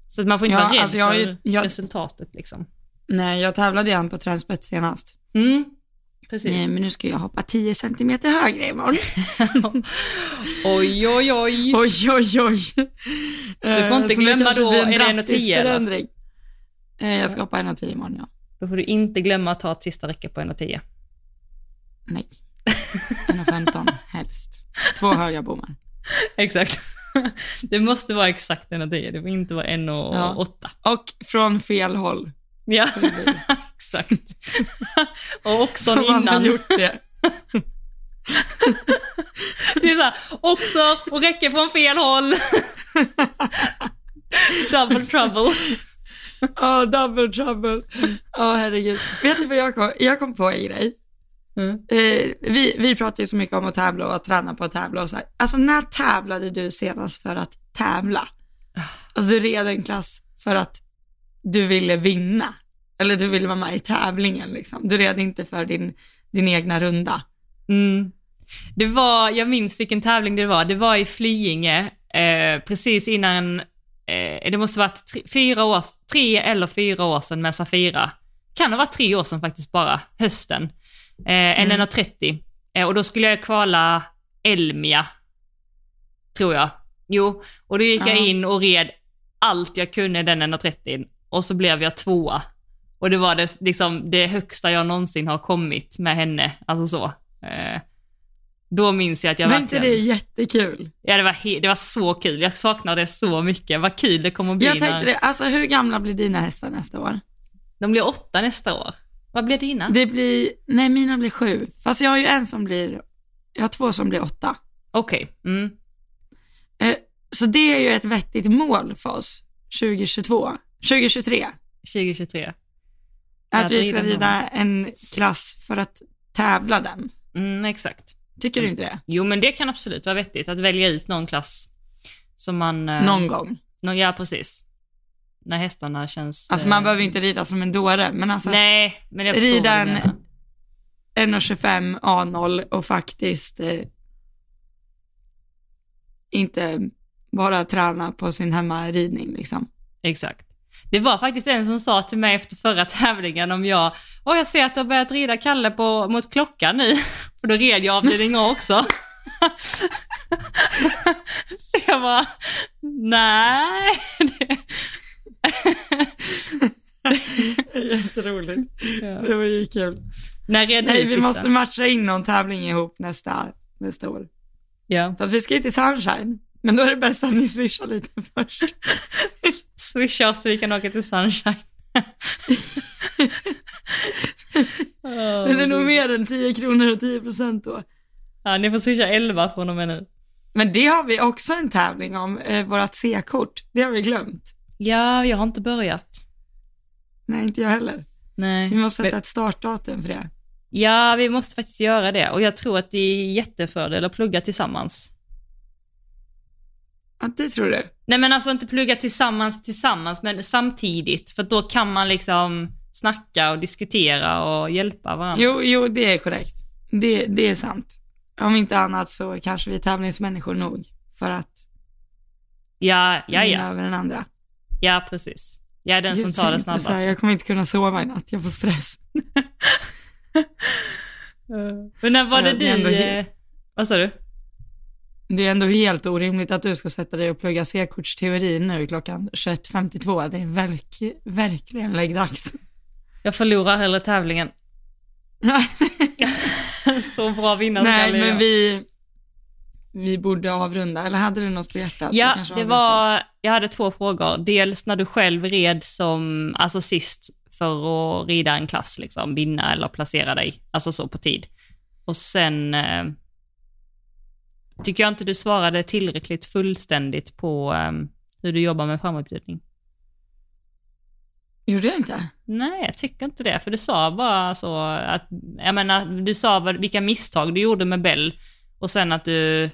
Så att man får inte ja, vara rädd alltså jag, för jag, resultatet liksom. Nej, jag tävlade igen på träningsspett senast. Mm, precis. Nej, men nu ska jag hoppa 10 centimeter högre imorgon. oj, oj, oj. Oj, oj, oj. Du får inte uh, glömma då, är det 1,10 eller? Uh, jag ska hoppa 1,10 imorgon, ja. Då får du inte glömma att ta ett sista räcke på 1,10. Nej, 1,15 helst. Två höga bommar. Exakt. Det måste vara exakt 1,10, det får inte vara 1,8. Ja. Och från fel håll. Ja, exakt. Och också innan. har gjort det. Det är så här, också och räcker från fel håll. Double trouble. Ja, oh, double trouble. Ja, oh, herregud. Vet du vad jag kom, jag kom på en grej. Mm. Eh, vi, vi pratar ju så mycket om att tävla och att träna på att tävla och så här. Alltså när tävlade du senast för att tävla? Alltså du red en klass för att du ville vinna. Eller du ville vara med i tävlingen liksom. Du red inte för din, din egna runda. Mm. Det var, jag minns vilken tävling det var, det var i Flyinge, eh, precis innan, eh, det måste varit tre, fyra år, tre eller fyra år sedan med Safira. Kan ha varit tre år sedan faktiskt bara, hösten. Eh, mm. 1.30. Eh, och då skulle jag kvala Elmia, tror jag. Jo, och då gick ja. jag in och red allt jag kunde den 1.30 och så blev jag tvåa. Och det var det, liksom, det högsta jag någonsin har kommit med henne, alltså så. Eh, då minns jag att jag var verkligen... inte det jättekul? Ja, det var, det var så kul. Jag saknar det så mycket. Vad kul det kommer att bli. Jag tänkte när... det, alltså hur gamla blir dina hästar nästa år? De blir åtta nästa år. Vad blir dina? Det blir, nej mina blir sju. Fast jag har ju en som blir, jag har två som blir åtta. Okej. Okay. Mm. Eh, så det är ju ett vettigt mål för oss 2022, 2023. 2023. Att vi ska rida en klass för att tävla den. Mm, exakt. Tycker du inte det? Jo, men det kan absolut vara vettigt att välja ut någon klass som man... Eh, någon gång? Någon, ja, precis. När hästarna känns... Alltså man eh, behöver inte rida som en dåre, men alltså... Nej, men jag Rida en 1,25 A0 och faktiskt eh, inte bara träna på sin hemmaridning liksom. Exakt. Det var faktiskt en som sa till mig efter förra tävlingen om jag, åh jag ser att du har börjat rida Kalle på, mot klockan nu, för då red jag avdelning A också. Så jag bara, nej. Jätteroligt. Ja. Det var ju kul. När red Nej, vi sista? måste matcha in någon tävling ihop nästa, nästa år. Ja. Fast vi ska ju till Sunshine. Men då är det bäst att ni swishar lite först. Swisha oss så vi kan åka till Sunshine. oh, det är nog mer än 10 kronor och 10 procent då. Ja, ni får swisha 11 från och med nu. Men det har vi också en tävling om, eh, vårat C-kort. Det har vi glömt. Ja, jag har inte börjat. Nej, inte jag heller. Nej. Vi måste sätta ett startdatum för det. Ja, vi måste faktiskt göra det och jag tror att det är jättefördel att plugga tillsammans. Ja, det tror du? Nej men alltså inte plugga tillsammans tillsammans, men samtidigt. För då kan man liksom snacka och diskutera och hjälpa varandra. Jo, jo det är korrekt. Det, det är sant. Om inte annat så kanske vi är tävlingsmänniskor nog för att ja, ja, ja. över den andra. Ja, precis. Jag är den Gud, som tar det snabbast. Här, jag kommer inte kunna sova i natt, jag får stress. men när var det, det du, eh, vad sa du? Det är ändå helt orimligt att du ska sätta dig och plugga C-kortsteori nu klockan 21.52. Det är verk, verkligen läggdags. Jag förlorar hellre tävlingen. Så bra vinnare Nej, men jag. vi, vi borde avrunda. Eller hade du något på hjärtat? Ja, det var, jag hade två frågor. Dels när du själv red som, alltså sist för att rida en klass, liksom, vinna eller placera dig, alltså så på tid. Och sen eh, tycker jag inte du svarade tillräckligt fullständigt på um, hur du jobbar med framåtbjudning. Gjorde jag inte? Nej, jag tycker inte det. För du sa bara så att, jag menar, du sa vilka misstag du gjorde med Bell och sen att du,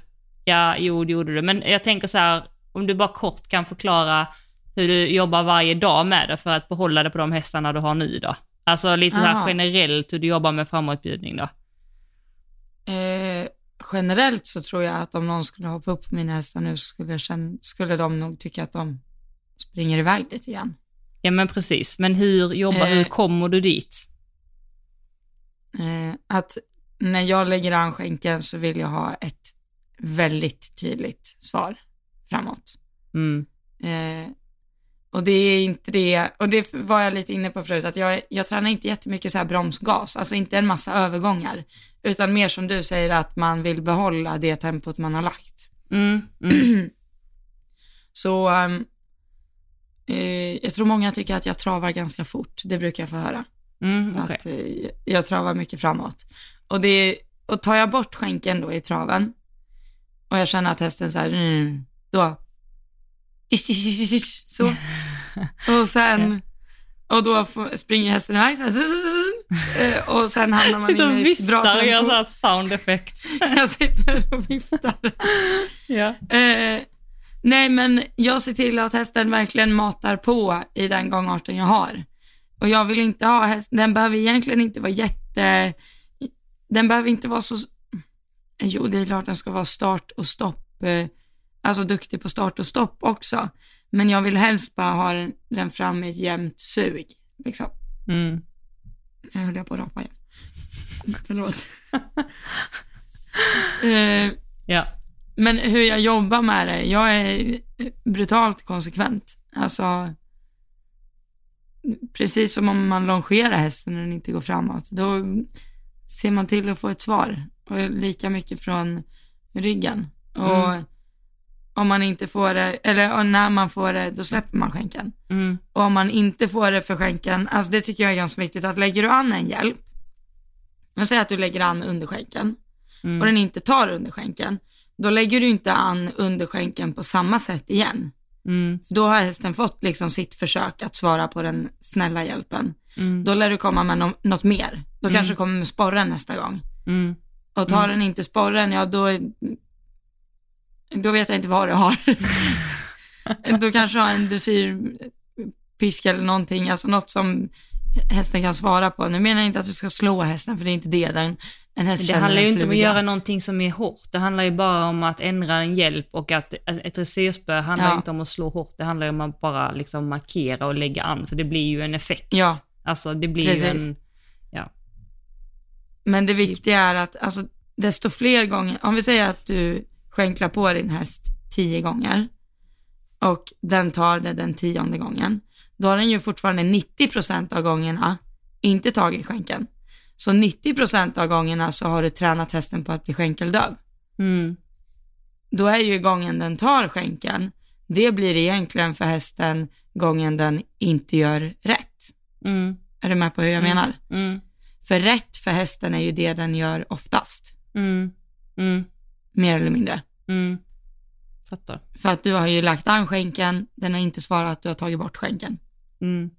ja, jo, det gjorde du. Men jag tänker så här, om du bara kort kan förklara hur du jobbar varje dag med det för att behålla det på de hästarna du har nu då. Alltså lite så här generellt hur du jobbar med framåtbjudning då. Eh, generellt så tror jag att om någon skulle hoppa upp på mina hästar nu skulle, skulle de nog tycka att de springer iväg lite grann. Ja men precis, men hur jobbar, eh, hur kommer du dit? Eh, att när jag lägger an skänken så vill jag ha ett väldigt tydligt svar framåt. Mm. Eh, och det är inte det, och det var jag lite inne på förut, att jag, jag tränar inte jättemycket så här bromsgas, alltså inte en massa övergångar, utan mer som du säger att man vill behålla det tempot man har lagt. Mm, mm. Så um, eh, jag tror många tycker att jag travar ganska fort, det brukar jag få höra. Mm, okej. Att eh, jag travar mycket framåt. Och, det, och tar jag bort skänken då i traven och jag känner att hästen så här, mm, då, så. Och sen, och då springer hästen iväg så här, eh, och sen hamnar man Sitter och in i ett bra viftar och gör tempo. sound effects. Jag sitter och viftar. ja. Eh, nej, men jag ser till att hästen verkligen matar på i den gångarten jag har. Och jag vill inte ha häst, den behöver egentligen inte vara jätte, den behöver inte vara så, jo det är klart den ska vara start och stopp, eh, alltså duktig på start och stopp också. Men jag vill helst bara ha den, den fram i ett jämnt sug, liksom. Mm. Jag höll jag på att rapa igen. Förlåt. eh, Ja. men hur jag jobbar med det, jag är brutalt konsekvent. Alltså, precis som om man longerar hästen när den inte går framåt, då ser man till att få ett svar. Och lika mycket från ryggen. Och Mm. Om man inte får det, eller när man får det, då släpper man skänken. Mm. Och om man inte får det för skänken, alltså det tycker jag är ganska viktigt, att lägger du an en hjälp, jag säger att du lägger an underskänken, Mm. och den inte tar underskänken, då lägger du inte an underskänken på samma sätt igen. Mm. För Då har hästen fått liksom sitt försök att svara på den snälla hjälpen. Mm. Då lär du komma med no- något mer. Då kanske du kommer med sporren nästa gång. Mm. Och tar den inte sporren, ja då, då vet jag inte vad du har. då kanske du har en dressyrpiska eller någonting, alltså något som hästen kan svara på. Nu menar jag inte att du ska slå hästen, för det är inte det. Den, en häst Det handlar ju inte om att göra någonting som är hårt. Det handlar ju bara om att ändra en hjälp och att ett dressyrspö handlar Ja. ju inte om att slå hårt. Det handlar ju om att bara liksom markera och lägga an, för det blir ju en effekt. Ja. Alltså det blir ju Precis. en... Ja. Men det viktiga är att, alltså, desto fler gånger, om vi säger att du skänklar på din häst tio gånger och den tar det den tionde gången, då har den ju fortfarande 90% av gångerna inte tagit skänken. Så 90% av gångerna så har du tränat hästen på att bli skänkeldöv. Mm. Då är ju gången den tar skänken, det blir egentligen för hästen gången den inte gör rätt. Mm. Är du med på hur jag menar? Mm. För rätt för hästen är ju det den gör oftast, Mm. Mer eller mindre. Mm. Fattar. För att du har ju lagt an skänken, den har inte svarat, du har tagit bort skänken. Mm.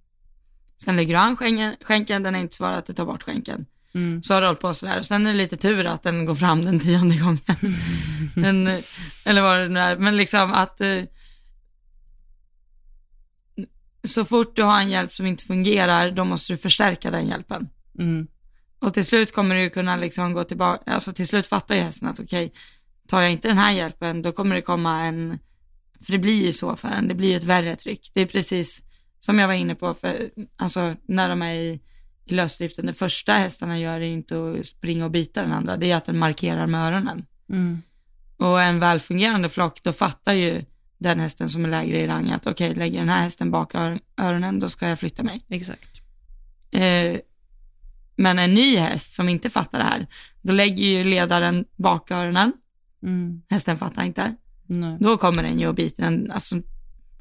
Sen lägger du an skänken, skänken den har inte svarat, du tar bort skänken. Mm. Så har du hållit på sådär. Och sen är det lite tur att den går fram den tionde gången. den, eller vad det nu är. Men liksom att eh, så fort du har en hjälp som inte fungerar, då måste du förstärka den hjälpen. Mm. Och till slut kommer du kunna liksom gå tillbaka, alltså till slut fattar ju hästen att okej, tar jag inte den här hjälpen, då kommer det komma en, för det blir ju så för en, det blir ett värre tryck. Det är precis som jag var inne på, för, alltså när de är i, i lösdriften, det första hästarna gör är inte att springa och bita den andra, det är att den markerar med öronen. Mm. Och en välfungerande flock, då fattar ju den hästen som är lägre i rang att okej, lägger den här hästen bak ör- öronen, då ska jag flytta mig. Exakt. Eh, men en ny häst som inte fattar det här, då lägger ju ledaren bak öronen, Mm. hästen fattar inte, Nej. då kommer den ju och biter den, alltså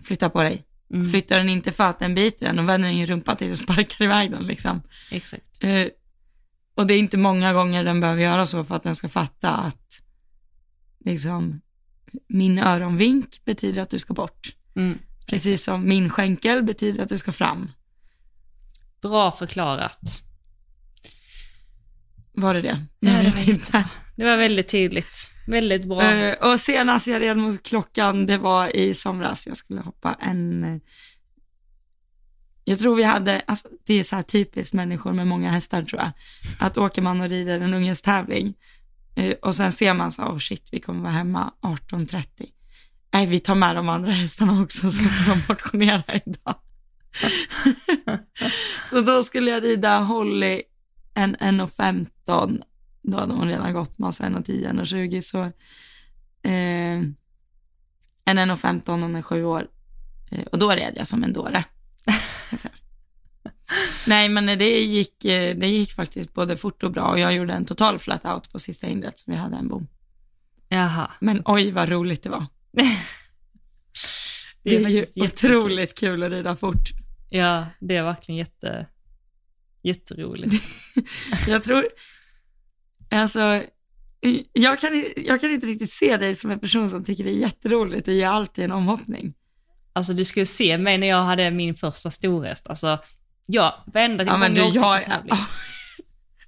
flytta på dig. Mm. Flyttar den inte för att den biter den, då vänder den ju rumpan till och sparkar iväg den liksom. Exakt. Eh, och det är inte många gånger den behöver göra så för att den ska fatta att liksom min öronvink betyder att du ska bort. Mm. Precis som min skänkel betyder att du ska fram. Bra förklarat. Var det det? Ja, Jag det vet inte. Det var väldigt tydligt. Väldigt bra. Uh, och senast jag red mot klockan, det var i somras. Jag skulle hoppa en... Eh, jag tror vi hade, alltså det är så här typiskt människor med många hästar tror jag. Att åker man och rider en ungenstävling uh, eh, och sen ser man så, oh shit, vi kommer vara hemma 18.30. Nej, vi tar med de andra hästarna också så får de motionera idag. så då skulle jag rida Holly en 1.15 då hade hon redan gått massa 1,10, 1,20 så eh, en 1,15 hon är sju år eh, och då red jag som en dåre. Nej, men det gick, eh, det gick faktiskt både fort och bra och jag gjorde en total flat out på sista hindret så vi hade en bom. Jaha. Men oj vad roligt det var. Det Det är är, ju otroligt kul att rida fort. Ja, det är verkligen jätte, jätteroligt. Jag tror, alltså, jag kan, jag kan inte riktigt se dig som en person som tycker det är jätteroligt och ger alltid en omhoppning. Alltså du skulle se mig när jag hade min första storhäst. Alltså, ja, varenda Ja, men du, jag jag, tävling.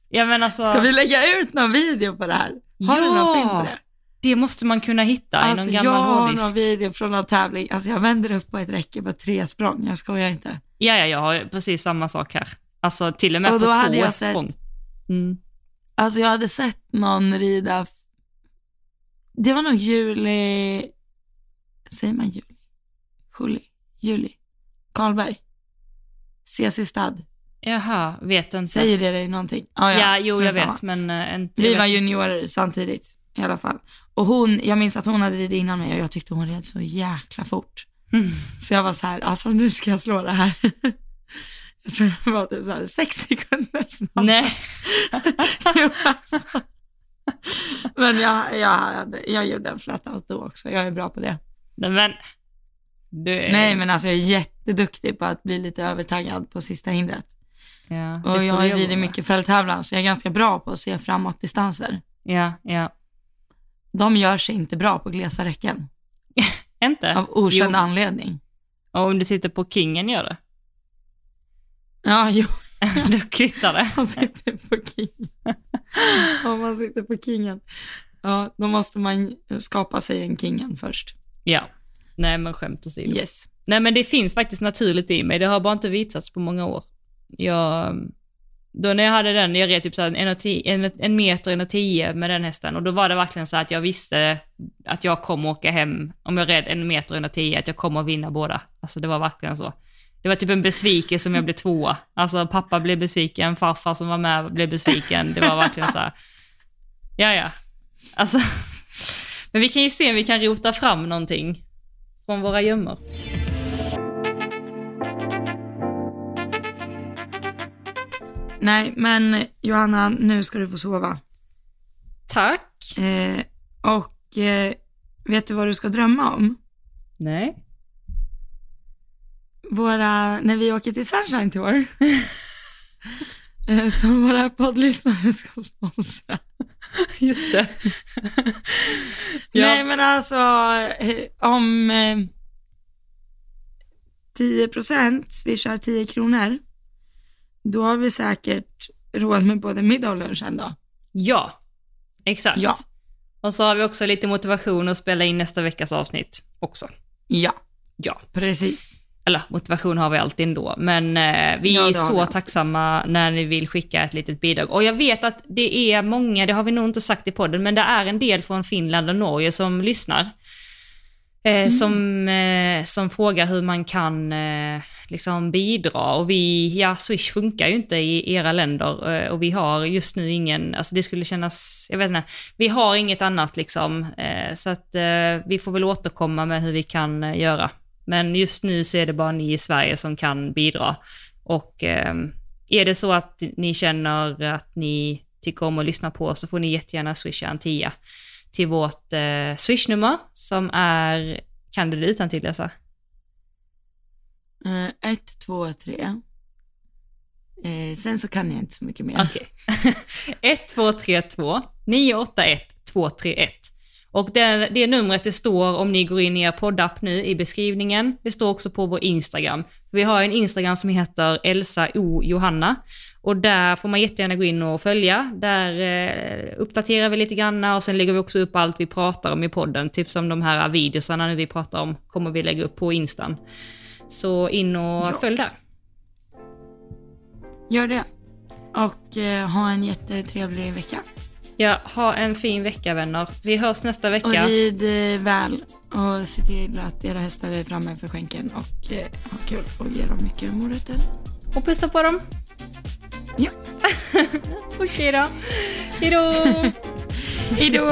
Ja men alltså, ska vi lägga ut någon video på det här? Har du någon film på det? det måste man kunna hitta i Alltså någon jag gammal har hårddisk. någon video från någon tävling, alltså jag vänder upp på ett räcke på tre språng, jag skojar inte. Ja, ja, jag har precis samma sak här. Alltså till och med Och på två jag språng. Mm. Alltså jag hade sett någon rida, det var nog Juli, säger man Juli? Juli? Juli? Karlberg? CC Stad, Jaha, vet inte. säger det dig någonting? Ah, ja, jo, strunt jag samma. vet, men uh, inte... Vi var juniorer samtidigt i alla fall. Och hon, jag minns att hon hade ridit innan mig och jag tyckte hon red så jäkla fort. Mm. Så jag var så här, alltså nu ska jag slå det här. Jag tror det var typ så här sex sekunder snabbare. Nej, Jo, alltså. Men jag, jag, hade, jag gjorde en flat out då också, jag är bra på det. nej men... Är... Nej men alltså jag är jätteduktig på att bli lite övertaggad på sista hindret. Ja, Och jag har ridit mycket fälttävlan så jag är ganska bra på att se framåt distanser. Ja, ja. De gör sig inte bra på glesa räcken Inte? av okänd Jo. anledning. Och om du sitter på kingen gör det? Ja, jo, Då kvittar det. man sitter på kingen. Om man sitter på kingen. Ja, då måste man skapa sig en kingen först. Ja. Nej men skämt åsido. Yes. Nej men det finns faktiskt naturligt i mig, det har bara inte visats på många år. Jag, då när jag hade den, jag red typ så här en, tio, en, en meter, en och tio med den hästen och då var det verkligen så att jag visste att jag kommer åka hem, om jag red en meter, en och tio, att jag kommer att vinna båda. Alltså det var verkligen så. Det var typ en besvikelse om jag blev tvåa. Alltså pappa blev besviken, farfar som var med blev besviken. Det var verkligen så här, ja ja. Alltså, men vi kan ju se om vi kan rota fram någonting från våra gömmor. Nej, men Johanna, nu ska du få sova. Tack. Eh, och eh, vet du vad du ska drömma om? Nej. Våra, när vi åker till Sunshine Tour, eh, som våra poddlyssnare ska sponsra. Just det. Nej men alltså, eh, om eh, 10% swishar 10 kronor, då har vi säkert råd med både middag och lunch en dag. Ja, exakt. Ja. Och så har vi också lite motivation att spela in nästa veckas avsnitt också. Ja, Ja. precis. Eller motivation har vi alltid ändå, men eh, vi Ja, är vi så alltid. tacksamma när ni vill skicka ett litet bidrag. Och jag vet att det är många, det har vi nog inte sagt i podden, men det är en del från Finland och Norge som lyssnar. Eh, Mm. som, eh, som frågar hur man kan eh, liksom bidra och vi, ja Swish funkar ju inte i era länder eh, och vi har just nu ingen, alltså det skulle kännas, jag vet inte, vi har inget annat liksom, eh, så att vi får väl återkomma med hur vi kan göra. Men just nu så är det bara ni i Sverige som kan bidra. Och eh, är det så att ni känner att ni tycker om att lyssna på oss så får ni jättegärna swisha en tia till vårt eh, swishnummer som är, kan du det utan till Lisa? Eh, ett, två, tre. Eh, sen så kan jag inte så mycket mer. Okej. 1232 981 231. Och det, det numret det står om ni går in i er poddapp nu i beskrivningen. Det står också på vår Instagram. Vi har en Instagram som heter Elsa O Johanna. Och där får man jättegärna gå in och följa. Där eh, uppdaterar vi lite grann och sen lägger vi också upp allt vi pratar om i podden. Typ som de här videosarna nu vi pratar om kommer vi lägga upp på Instan. Så in och Ja. följ där. Gör det. Och eh, ha en jättetrevlig vecka. Ja, ha en fin vecka vänner. Vi hörs nästa Och vecka. rid eh, väl och se till att era hästar är framme för skänken och eh, ha kul och ge dem mycket morötter. Och pussa på dem. Ja. Okej då. Hejdå! Hejdå!